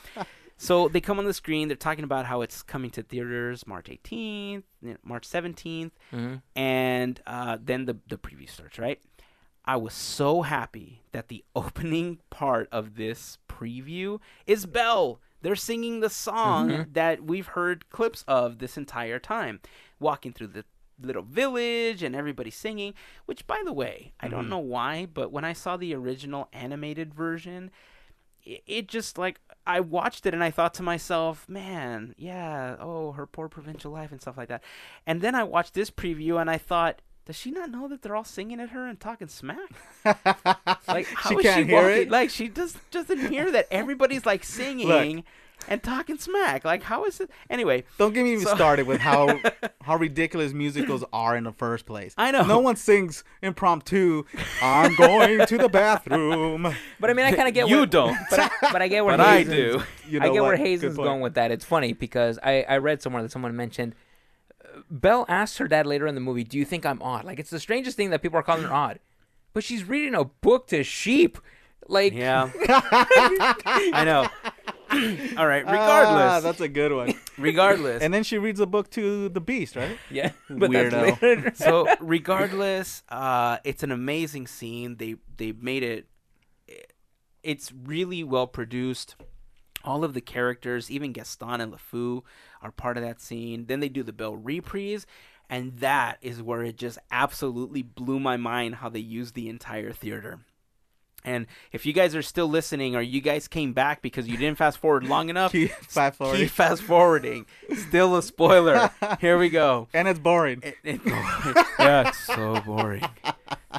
So they come on the screen. They're talking about how it's coming to theaters March 18th, March 17th, Mhm. and uh, then the the preview starts. Right. I was so happy that the opening part of this preview is Belle. They're singing the song Mhm. that we've heard clips of this entire time, walking through the little village and everybody singing. Which, by the way, I don't Mhm. know why, but when I saw the original animated version, it, it just like I watched it and I thought to myself, man, yeah, oh, her poor provincial life and stuff like that. And then I watched this preview and I thought, does she not know that they're all singing at her and talking smack? Like how she is she hear walking- it. Like she just doesn't hear that everybody's like singing and talking smack. Like how is it? Anyway, Don't get me even So- started with how how ridiculous musicals are in the first place. I know. No one sings impromptu. I'm going to the bathroom. But I mean, I kind of get You where, don't. but I, but I get where But I do. You I know get where what? Good Hazen's point. going with that. It's funny because I, I read somewhere that someone mentioned uh, Belle asked her dad later in the movie, "Do you think I'm odd?" Like it's the strangest thing that people are calling her odd, but she's reading a book to sheep. Like yeah, I know. all right, Ah, regardless, that's a good one. regardless. And then she reads a book to the Beast, right? yeah, but that's Weirdo. later. so regardless, uh, it's an amazing scene. They they made it. It's really well produced. All of the characters, even Gaston and LeFou, are part of that scene. Then they do the Belle reprise, and that is where it just absolutely blew my mind how they used the entire theater. And if you guys are still listening, or you guys came back because you didn't fast forward long enough, Keep fast forwarding. keep fast forwarding. Still a spoiler. Here we go. And it's boring. It- it- yeah, it's so boring.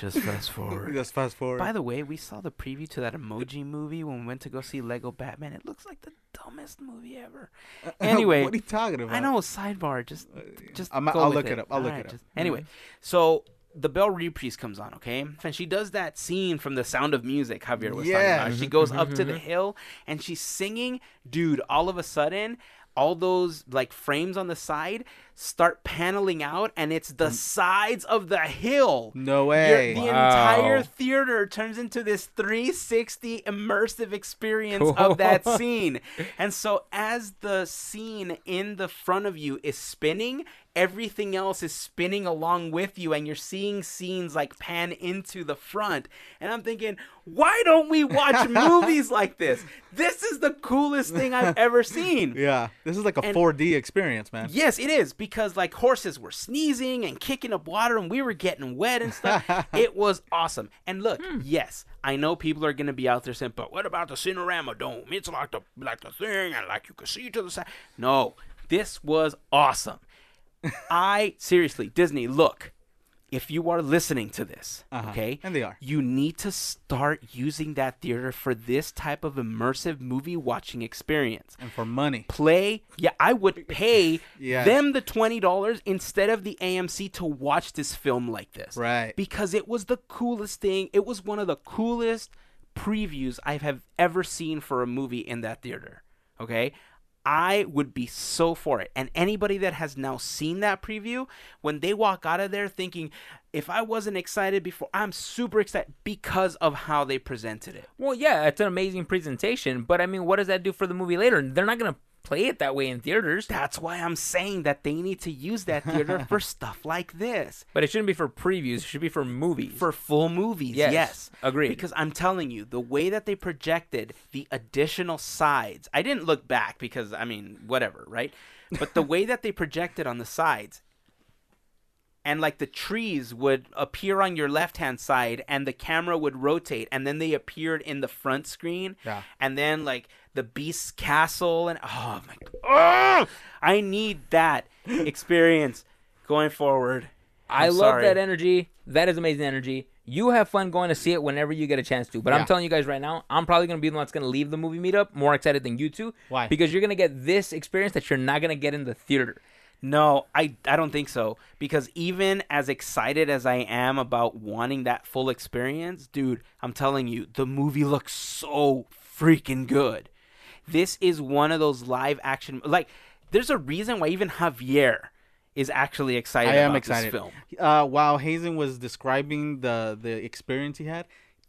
Just fast forward. Just fast forward. By the way, we saw the preview to that emoji movie when we went to go see Lego Batman. It looks like the dumbest movie ever. Uh, anyway, what are you talking about? I know sidebar. Just, uh, just. I'm- go I'll with look it up. I'll look Alright, it up. just- Anyway, mm-hmm. so the Belle reprise comes on, okay, and she does that scene from The Sound of Music. Javier was Yeah. talking about. She goes mm-hmm, up to the mm-hmm. hill and she's singing. Dude, all of a sudden, all those like frames on the side start paneling out, and it's the mm. sides of the hill. No Your- way. the Wow. entire theater turns into this 360 immersive experience of that scene. And so, as the scene in the front of you is spinning, everything else is spinning along with you, and you're seeing scenes like pan into the front. And I'm thinking, why don't we watch movies like this? This is the coolest thing I've ever seen. Yeah, this is like a And- 4D experience, man. Yes, it is because like horses were sneezing and kicking up water and we were getting wet and stuff. it was awesome. And look, hmm. yes, I know people are gonna be out there saying, "But what about the Cinerama Dome? It's like the like the thing and like you can see to the side." No, this was awesome. I seriously, Disney, look. If you are listening to this, Uh-huh. okay, And they are. you need to start using that theater for this type of immersive movie watching experience And for money. play. Yeah, I would pay them the twenty dollars instead of the AMC to watch this film like this. Right. Because it was the coolest thing. It was one of the coolest previews I have ever seen for a movie in that theater. Okay. I would be so for it. And anybody that has now seen that preview, when they walk out of there thinking, if I wasn't excited before, I'm super excited because of how they presented it. Well, yeah, it's an amazing presentation, but I mean, what does that do for the movie later? They're not gonna play it that way in theaters. That's why I'm saying that they need to use that theater for stuff like this. But it shouldn't be for previews. It should be for movies. For full movies, Yes, yes. agreed. Because I'm telling you, the way that they projected the additional sides, I didn't look back because, I mean, whatever, right? But the way that they projected on the sides, and like the trees would appear on your left hand side and the camera would rotate and then they appeared in the front screen Yeah. and then like the beast's castle and oh my god i need that experience going forward I I'm love sorry. that energy. That is amazing energy. You have fun going to see it whenever you get a chance to. But Yeah. I'm telling you guys right now, I'm probably going to be the one that's going to leave the movie meetup more excited than you two. Why? Because you're going to get this experience that you're not going to get in the theater. No, I I don't think so because even as excited as I am about wanting that full experience, dude, I'm telling you, the movie looks so freaking good. This is one of those live action like there's a reason why even Javier is actually excited I am about excited. this film. Uh, while Hazen was describing the the experience he had,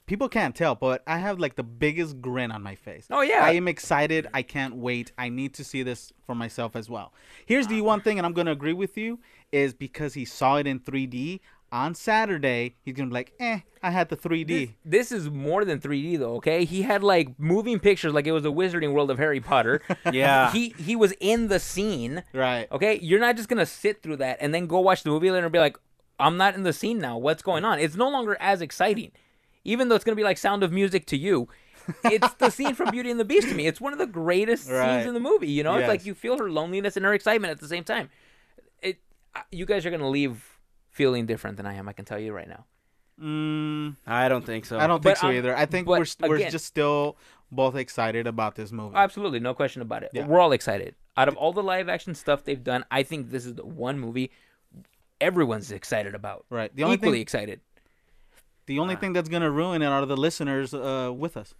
people can't tell, but I have like the biggest grin on my face. Oh, yeah. I am excited. I can't wait. I need to see this for myself as well. Here's the one thing, and I'm gonna agree with you, is because he saw it in 3D on Saturday. He's gonna be like, eh, I had the 3D. This is more than 3D though, okay? He had like moving pictures like it was the Wizarding World of Harry Potter. Yeah. he he was in the scene. Right. Okay? You're not just going to sit through that and then go watch the movie later and be like, "I'm not in the scene now. What's going on?" It's no longer as exciting. Even though it's going to be like Sound of Music to you. It's the scene from Beauty and the Beast to me. It's one of the greatest Right. scenes in the movie, you know? It's like you feel her loneliness and her excitement at the same time. It uh, you guys are going to leave feeling different than I am, I can tell you right now. Mm, I don't think so. I don't think But so I'm- either. I think we're st- we're just still both excited about this movie. Absolutely, no question about it. Yeah. We're all excited. Out of all the live action stuff they've done, I think this is the one movie everyone's excited about. Right. The only Equally thing excited. The only thing that's gonna ruin it are the listeners uh, with us.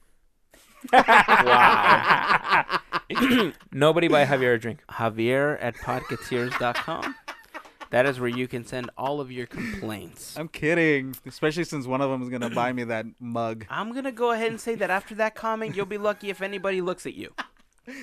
wow. Nobody buy Javier a drink. Javier at podcateers.com. That is where you can send all of your complaints. I'm kidding. Especially since one of them is gonna buy me that mug. I'm gonna go ahead and say that after that comment, you'll be lucky if anybody looks at you.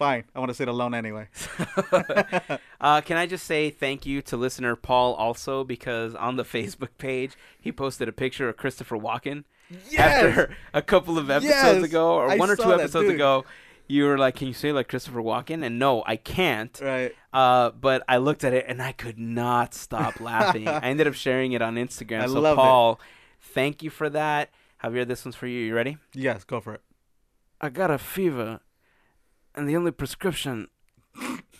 Fine. I want to sit alone anyway. Uh, can I just say thank you to listener Paul also because on the Facebook page he posted a picture of Christopher Walken Yes! after a couple of episodes Yes! ago or I one or two episodes dude. ago. You were like, "Can you say like Christopher Walken?" And no, I can't. Right. Uh, but I looked at it and I could not stop laughing. I ended up sharing it on Instagram. I so loved it. Paul, thank you for that. Javier, this one's for you. You ready? Yes. Go for it. I got a fever, and the only prescription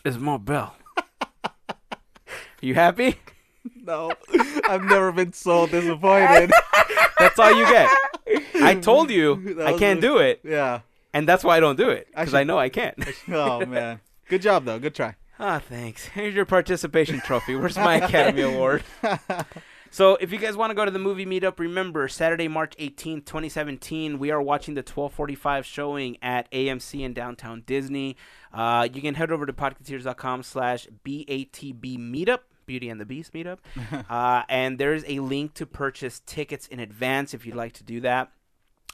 is Marbell. you happy? No, I've never been so disappointed. That's all you get. I told you I can't a- do it, yeah. and that's why I don't do it because I, should- know I can't. Oh man. Good job though. Good try. Ah, thanks. Here's your participation trophy. Where's my Academy Award? So, if you guys want to go to the movie meetup, remember Saturday, March 18th, 2017, we are watching the 1245 showing at AMC in downtown Disney. Uh, you can head over to podcateers.com slash BATB meetup. Beauty and the Beast meetup. uh, and there's a link to purchase tickets in advance if you'd like to do that.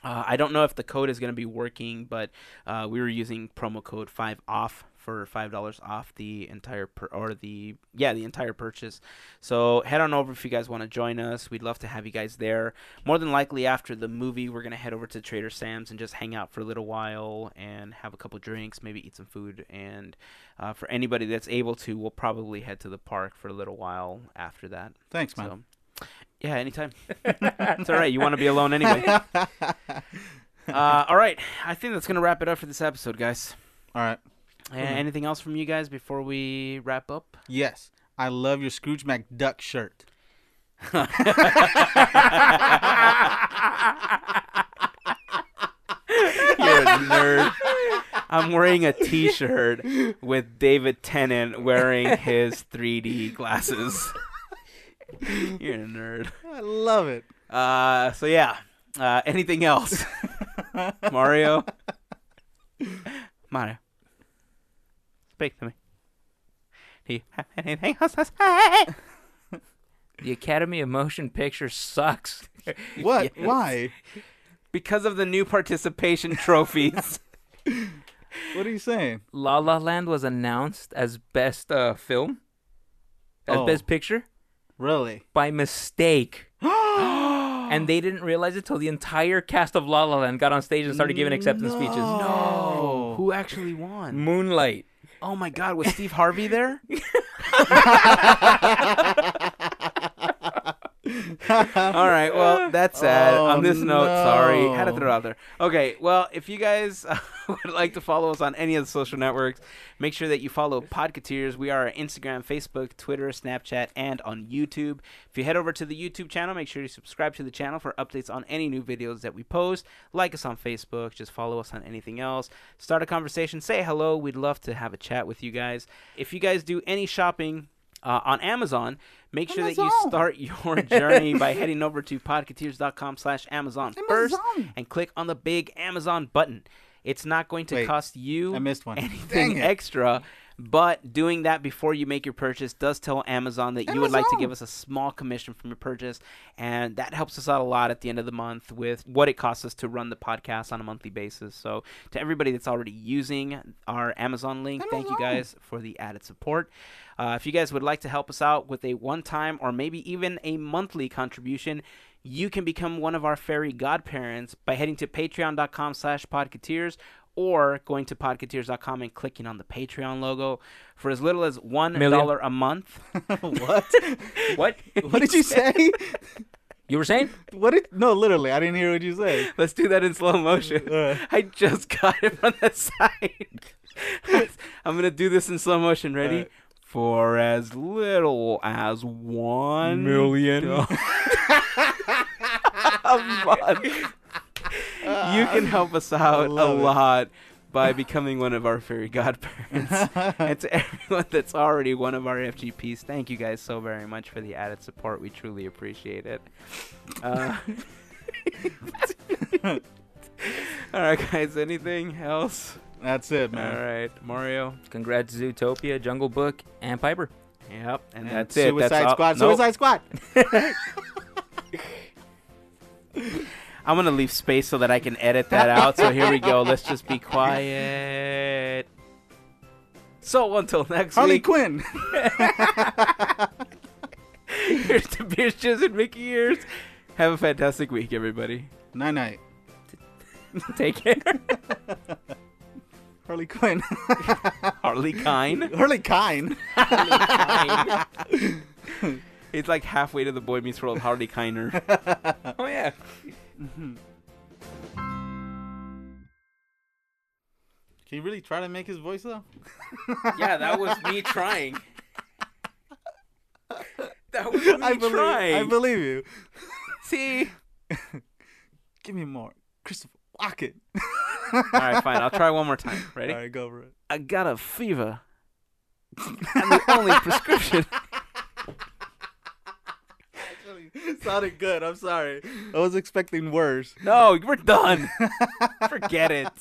Uh, I don't know if the code is going to be working, but uh, we were using promo code five off for five dollars off the entire per- or the yeah the entire purchase. So head on over if you guys want to join us. We'd love to have you guys there. More than likely after the movie, we're gonna head over to Trader Sam's and just hang out for a little while and have a couple drinks, maybe eat some food. And uh, for anybody that's able to, we'll probably head to the park for a little while after that. Thanks, man. So, yeah, anytime. it's all right. You want to be alone anyway. Uh, all right. I think that's going to wrap it up for this episode, guys. All right. A- anything else from you guys before we wrap up? Yes. I love your Scrooge McDuck shirt. You're a nerd. I'm wearing a t shirt with David Tennant wearing his 3D glasses. You're a nerd. I love it. Uh, so, yeah. Uh, anything else? Mario? Mario. Speak to me. Do you have anything else to say? The Academy of Motion Picture sucks. What? Yes. Why? Because of the new participation trophies. What are you saying? La La Land was announced as best uh, film, as Oh. best picture, Really? by mistake. and they didn't realize it till the entire cast of La La Land got on stage and started giving acceptance speeches. No. Who actually won? Moonlight. Oh my god, was Steve Harvey there? All right. Well, that's sad. Oh, on this note, sorry. Had to no. throw it out there. Okay. Well, if you guys uh, would like to follow us on any of the social networks, make sure that you follow Podcateers. We are on Instagram, Facebook, Twitter, Snapchat, and on YouTube. If you head over to the YouTube channel, make sure you subscribe to the channel for updates on any new videos that we post. Like us on Facebook. Just follow us on anything else. Start a conversation. Say hello. We'd love to have a chat with you guys. If you guys do any shopping, uh, on Amazon, make sure that you start your journey by heading over to podcateers.com slash Amazon first and click on the big Amazon button. It's not going to Wait, cost you I missed one. anything extra, but doing that before you make your purchase does tell Amazon that you would like to give us a small commission from your purchase, and that helps us out a lot at the end of the month with what it costs us to run the podcast on a monthly basis. So, to everybody that's already using our Amazon link, thank you guys for the added support. Uh, if you guys would like to help us out with a one-time or maybe even a monthly contribution, you can become one of our fairy godparents by heading to patreon.com slash podcateers or going to podcateers.com and clicking on the Patreon logo for as little as $1 Million. a month. what? What? What did you say? You were saying? What did? No, literally, I didn't hear what you say. Let's do that in slow motion. Uh. I just got it from the side. I'm going to do this in slow motion. Ready? Alright. For as little as one Million. a month. You can help us out a love it. lot by becoming one of our fairy godparents. and to everyone that's already one of our FGPs, thank you guys so very much for the added support. We truly appreciate it. Uh, all right, guys. Anything else? That's it, All man. right, Mario. Congrats, Zootopia, Jungle Book, and Piper. Yep, and, And that's it. Suicide that's all- Squad. Nope. Suicide Squad. I'm gonna leave space so that I can edit that out. So here we go. Let's just be quiet. So until next time. Harley week, Quinn. here's to Beers, Jizz, and Mickey Ears. Have a fantastic week, everybody. night night. Take care. Harley Quinn. Harley Kine. Harley Kine. It's like halfway to the Boy Meets World Harley Keiner. Oh, yeah. Mm-hmm. Can you really try to make his voice though? yeah, that was me trying. That was me I believe. trying. I believe you. See. Give me more. Christopher Walken. All right, fine. I'll try one more time. Ready? All right, go for it. I got a fever. and the only prescription. Sounded good. I'm sorry. I was expecting worse. No, we're done. Forget it.